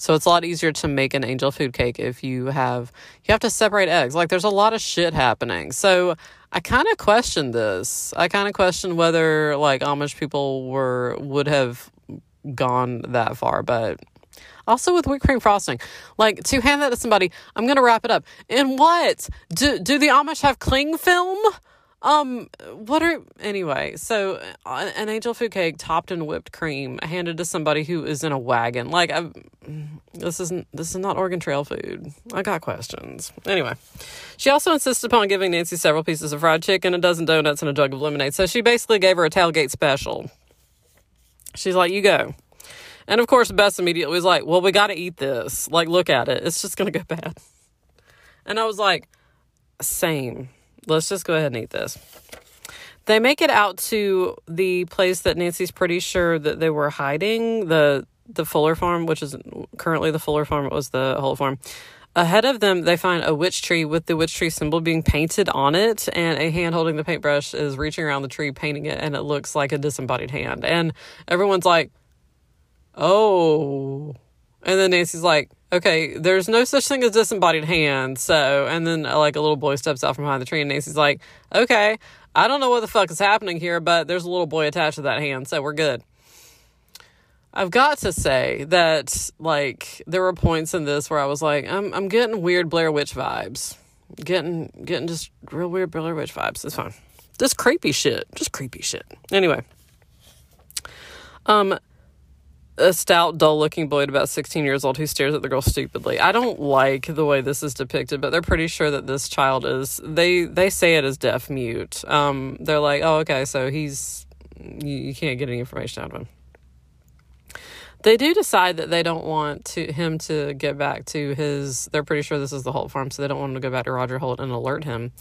So it's a lot easier to make an angel food cake if you have you have to separate eggs. Like there's a lot of shit happening. So I kind of question this. I kind of question whether like Amish people were would have gone that far, but also with whipped cream frosting. Like to hand that to somebody, I'm gonna wrap it up. And what? Do do the Amish have cling film? Um, what are anyway? So, uh, an angel food cake topped in whipped cream handed to somebody who is in a wagon. Like, I, this isn't this is not Oregon Trail food. I got questions. Anyway, she also insisted upon giving Nancy several pieces of fried chicken, a dozen donuts, and a jug of lemonade. So she basically gave her a tailgate special. She's like, "You go." And of course, Bess immediately was like, Well, we got to eat this. Like, look at it. It's just going to go bad. And I was like, Same. Let's just go ahead and eat this. They make it out to the place that Nancy's pretty sure that they were hiding the the Fuller farm, which is currently the Fuller farm. It was the Holt farm. Ahead of them, they find a witch tree with the witch tree symbol being painted on it, and a hand holding the paintbrush is reaching around the tree, painting it, and it looks like a disembodied hand. And everyone's like, oh. And then Nancy's like, okay, there's no such thing as disembodied hand. So, and then uh, like a little boy steps out from behind the tree, and Nancy's like, okay, I don't know what the fuck is happening here, but there's a little boy attached to that hand, so we're good. I've got to say that like there were points in this where I was like, I'm I'm getting weird Blair Witch vibes. Getting getting just real weird Blair Witch vibes. It's fine. Just creepy shit. Just creepy shit. Anyway. Um a stout, dull looking boy at about 16 years old who stares at the girl stupidly. I don't like the way this is depicted, but they're pretty sure that this child is they they say it is deaf mute. Um they're like, "Oh, okay, so he's you, you can't get any information out of him." They do decide that they don't want to him to get back to his they're pretty sure this is the Holt farm, so they don't want him to go back to Roger Holt and alert him.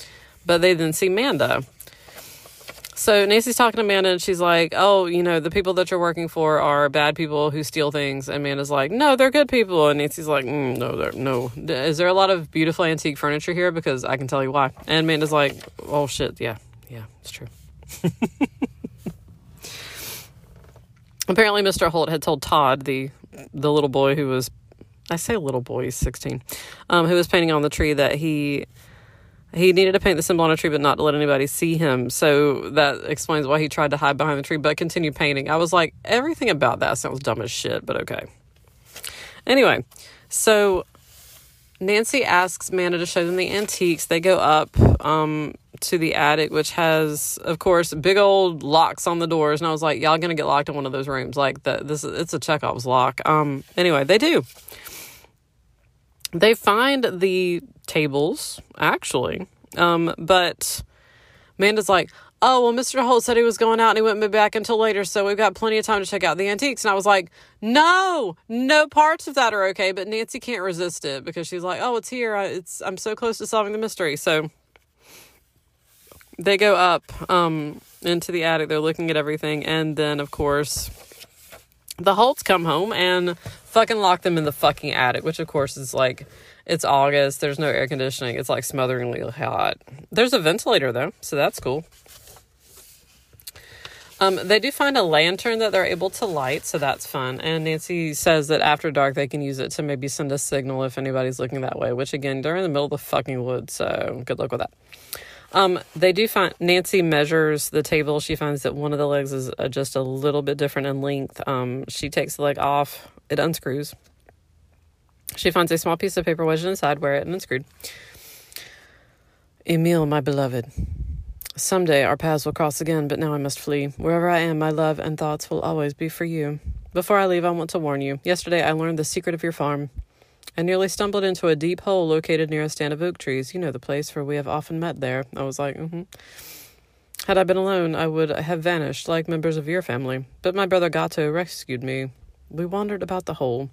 But they then see Manda so Nancy's talking to Amanda and she's like, Oh, you know, the people that you're working for are bad people who steal things. And Amanda's like, No, they're good people. And Nancy's like, mm, No, they're no. Is there a lot of beautiful antique furniture here? Because I can tell you why. And Amanda's like, Oh shit, yeah, yeah, it's true. Apparently Mr. Holt had told Todd, the the little boy who was I say little boy, he's sixteen, um, who was painting on the tree that he he needed to paint the symbol on a tree, but not to let anybody see him. So that explains why he tried to hide behind the tree, but continued painting. I was like, everything about that sounds dumb as shit, but okay. Anyway, so Nancy asks Manda to show them the antiques. They go up um, to the attic, which has, of course, big old locks on the doors. And I was like, y'all gonna get locked in one of those rooms? Like the, this, it's a Chekhov's lock. Um, anyway, they do. They find the tables, actually. Um, but Amanda's like, oh, well, Mr. Holt said he was going out and he wouldn't be back until later, so we've got plenty of time to check out the antiques. And I was like, no, no parts of that are okay. But Nancy can't resist it because she's like, oh, it's here. It's I'm so close to solving the mystery. So they go up um, into the attic. They're looking at everything, and then of course the Holts come home and fucking lock them in the fucking attic, which of course is like it's August, there's no air conditioning, it's like smotheringly hot. There's a ventilator though, so that's cool. Um, they do find a lantern that they're able to light, so that's fun. And Nancy says that after dark they can use it to maybe send a signal if anybody's looking that way, which again, they're in the middle of the fucking woods, so good luck with that. Um, they do find Nancy measures the table. She finds that one of the legs is uh, just a little bit different in length. Um, she takes the leg off, it unscrews. She finds a small piece of paper wedged inside where it unscrewed. Emil, my beloved, someday our paths will cross again, but now I must flee. Wherever I am, my love and thoughts will always be for you. Before I leave, I want to warn you. Yesterday, I learned the secret of your farm. I nearly stumbled into a deep hole located near a stand of oak trees. You know the place, for we have often met there. I was like, mm-hmm. Had I been alone, I would have vanished like members of your family. But my brother Gato rescued me. We wandered about the hole.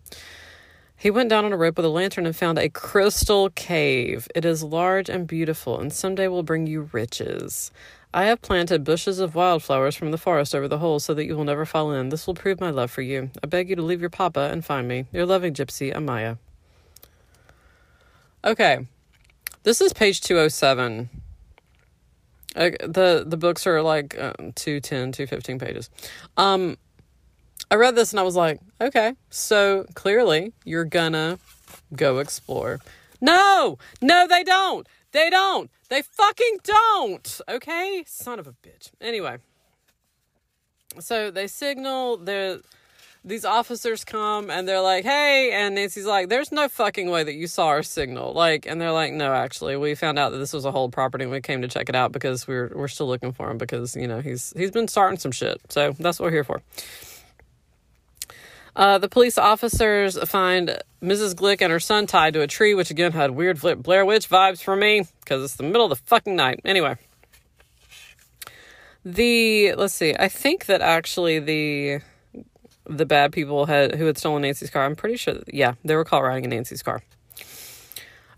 He went down on a rope with a lantern and found a crystal cave. It is large and beautiful, and someday will bring you riches. I have planted bushes of wildflowers from the forest over the hole so that you will never fall in. This will prove my love for you. I beg you to leave your papa and find me. Your loving gypsy, Amaya. Okay. This is page 207. Uh, the the books are like uh, 210 215 pages um i read this and i was like okay so clearly you're gonna go explore. No no they don't. They don't. They fucking don't. Okay? Son of a bitch. Anyway. So they signal the these officers come and they're like, "Hey," and Nancy's like, "There's no fucking way that you saw our signal." Like, and they're like, "No, actually, we found out that this was a Holt property and we came to check it out because we're we're still looking for him because you know he's he's been starting some shit. So that's what we're here for." Uh, the police officers find Mrs. Glick and her son tied to a tree, which again had weird Blair Witch vibes for me because it's the middle of the fucking night. Anyway, the let's see, I think that actually the the bad people had who had stolen Nancy's car. I'm pretty sure. That, yeah, they were caught riding in Nancy's car.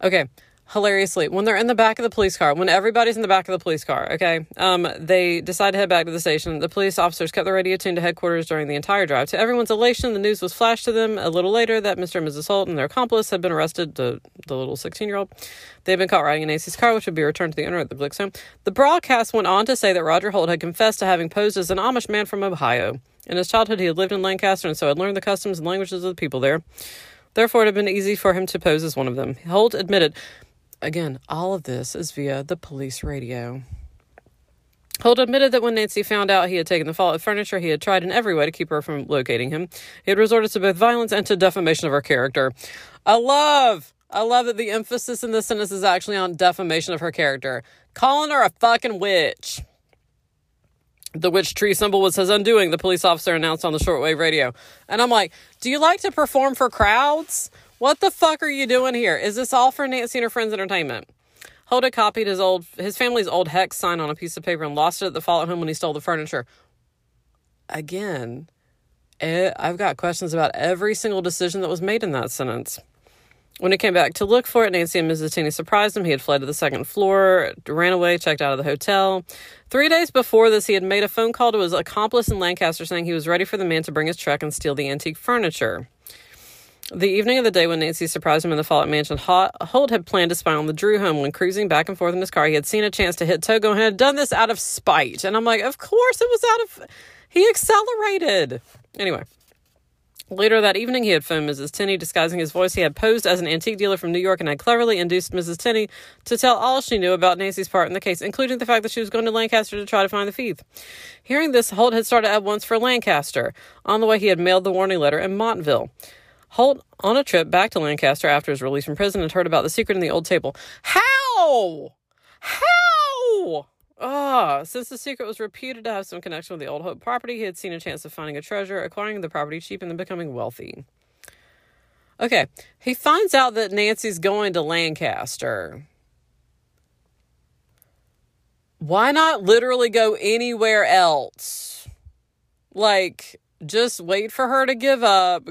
Okay, hilariously, when they're in the back of the police car, when everybody's in the back of the police car, okay, um, they decide to head back to the station. The police officers kept the radio tuned to headquarters during the entire drive. To everyone's elation, the news was flashed to them a little later that Mr. and Mrs. Holt and their accomplice had been arrested. The the little 16 year old, they had been caught riding in Nancy's car, which would be returned to the owner at the Glick's home. The broadcast went on to say that Roger Holt had confessed to having posed as an Amish man from Ohio. In his childhood, he had lived in Lancaster and so had learned the customs and languages of the people there. Therefore, it had been easy for him to pose as one of them. Holt admitted, again, all of this is via the police radio. Holt admitted that when Nancy found out he had taken the Follett furniture, he had tried in every way to keep her from locating him. He had resorted to both violence and to defamation of her character. I love, I love that the emphasis in this sentence is actually on defamation of her character. Calling her a fucking witch. The witch tree symbol was his undoing, the police officer announced on the shortwave radio. And I'm like, do you like to perform for crowds? What the fuck are you doing here? Is this all for Nancy and her friends' entertainment? Holt copied his old his family's old hex sign on a piece of paper and lost it at the Follett home when he stole the furniture. Again, it, I've got questions about every single decision that was made in that sentence. When he came back to look for it, Nancy and Mrs. Tenney surprised him. He had fled to the second floor, ran away, checked out of the hotel. Three days before this, he had made a phone call to his accomplice in Lancaster saying he was ready for the man to bring his truck and steal the antique furniture. The evening of the day when Nancy surprised him in the Follett mansion, Holt had planned to spy on the Drew home. When cruising back and forth in his car, he had seen a chance to hit Togo and had done this out of spite. And I'm like, of course it was out of. He accelerated. Anyway. Later that evening, he had phoned Mrs. Tenney, disguising his voice. He had posed as an antique dealer from New York and had cleverly induced Mrs. Tenney to tell all she knew about Nancy's part in the case, including the fact that she was going to Lancaster to try to find the thief. Hearing this, Holt had started at once for Lancaster. On the way, he had mailed the warning letter in Montville. Holt, on a trip back to Lancaster after his release from prison, had heard about the secret in the old table. How? How? Ah, since the secret was reputed to have some connection with the Old Holt property, he had seen a chance of finding a treasure, acquiring the property cheap, and then becoming wealthy. Okay, he finds out that Nancy's going to Lancaster. Why not literally go anywhere else? Like, just wait for her to give up.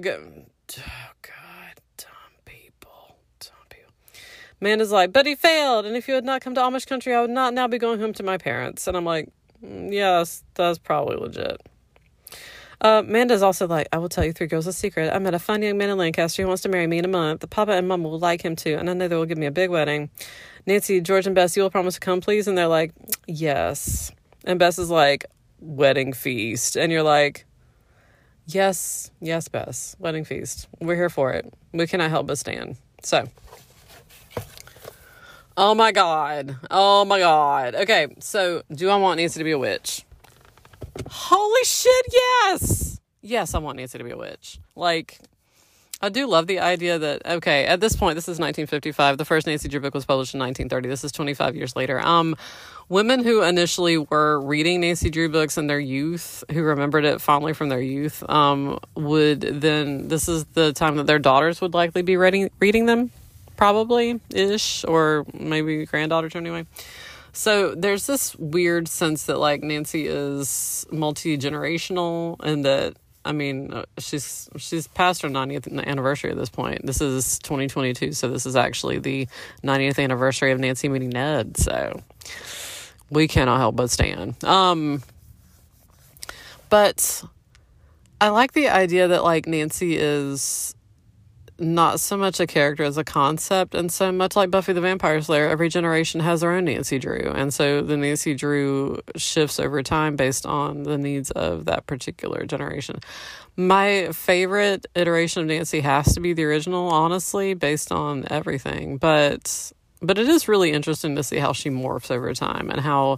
Oh, God, dumb people, dumb Man is like, but he failed, and if you had not come to Amish country, I would not now be going home to my parents. And I'm like, mm, yes, that's probably legit. Uh, Amanda's also like, I will tell you three girls a secret. I met a fine young man in Lancaster who wants to marry me in a month. The papa and mama will like him too, and I know they will give me a big wedding. Nancy, George, and Bess, you will promise to come, please? And they're like, yes. And Bess is like, wedding feast. And you're like, yes, yes, Bess, wedding feast. We're here for it. We cannot help but stand. So, Oh my god. Oh my god. Okay, so do I want Nancy to be a witch? Holy shit, yes! Yes, I want Nancy to be a witch. Like, I do love the idea that okay, at this point, this is 1955. The first Nancy Drew book was published in 1930. This is 25 years later. Um, women who initially were reading Nancy Drew books in their youth, who remembered it fondly from their youth, um, would then this is the time that their daughters would likely be reading reading them probably ish, or maybe granddaughter to anyway. So there's this weird sense that like Nancy is multi generational, and that I mean uh, she's she's past her 90th anniversary at this point. This is 2022, so this is actually the 90th anniversary of Nancy meeting Ned. So we cannot help but stand. Um, but I like the idea that like Nancy is not so much a character as a concept, and so much like Buffy the Vampire Slayer, every generation has their own Nancy Drew, and so the Nancy Drew shifts over time based on the needs of that particular generation. My favorite iteration of Nancy has to be the original, honestly, based on everything, but but it is really interesting to see how she morphs over time and how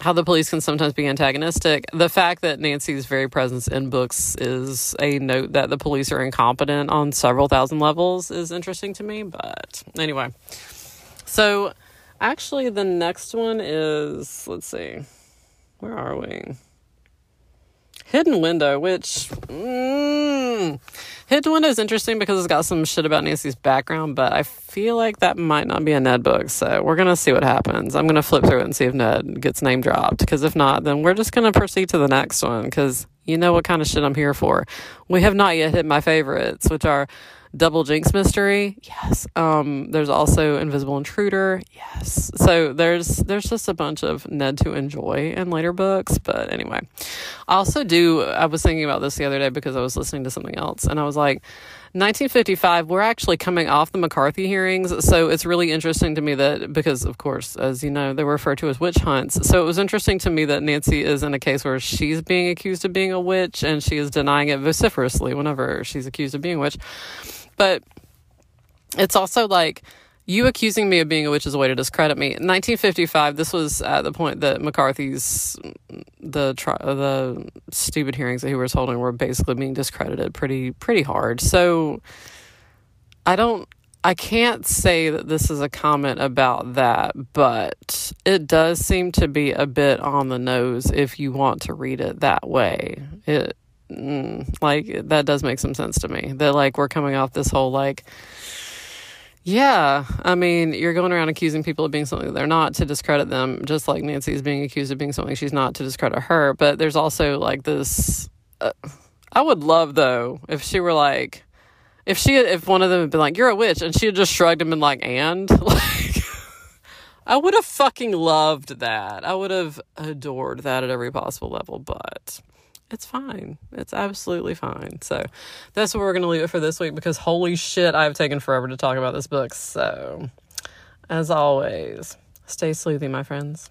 how the police can sometimes be antagonistic. The fact that Nancy's very presence in books is a note that the police are incompetent on several thousand levels is interesting to me. But anyway, so actually, the next one is let's see, where are we? Hidden Window, which mm, Hidden Window is interesting because it's got some shit about Nancy's background, but I feel like that might not be a Ned book. So we're gonna see what happens. I'm gonna flip through it and see if Ned gets name dropped. Because if not, then we're just gonna proceed to the next one. Because you know what kind of shit I'm here for. We have not yet hit my favorites, which are Double Jinx Mystery, yes. Um, there's also Invisible Intruder, yes. So there's there's just a bunch of Ned to enjoy in later books. But anyway, I also do. I was thinking about this the other day because I was listening to something else, and I was like. 1955, we're actually coming off the McCarthy hearings. So it's really interesting to me that, because of course, as you know, they were referred to as witch hunts. So it was interesting to me that Nancy is in a case where she's being accused of being a witch and she is denying it vociferously whenever she's accused of being a witch. But it's also like you accusing me of being a witch is a way to discredit me. In 1955, this was at the point that McCarthy's the uh, the stupid hearings that he was holding were basically being discredited pretty pretty hard. So I don't I can't say that this is a comment about that, but it does seem to be a bit on the nose if you want to read it that way. It mm, like that does make some sense to me. That like we're coming off this whole like yeah, I mean, you're going around accusing people of being something they're not to discredit them, just like Nancy is being accused of being something she's not to discredit her. But there's also like this. Uh, I would love though if she were like, if she, if one of them had been like, "You're a witch," and she had just shrugged and been like, "And," like, I would have fucking loved that. I would have adored that at every possible level. But it's fine. It's absolutely fine. So that's what we're going to leave it for this week because holy shit, I've taken forever to talk about this book. So, as always, stay sleuthy, my friends.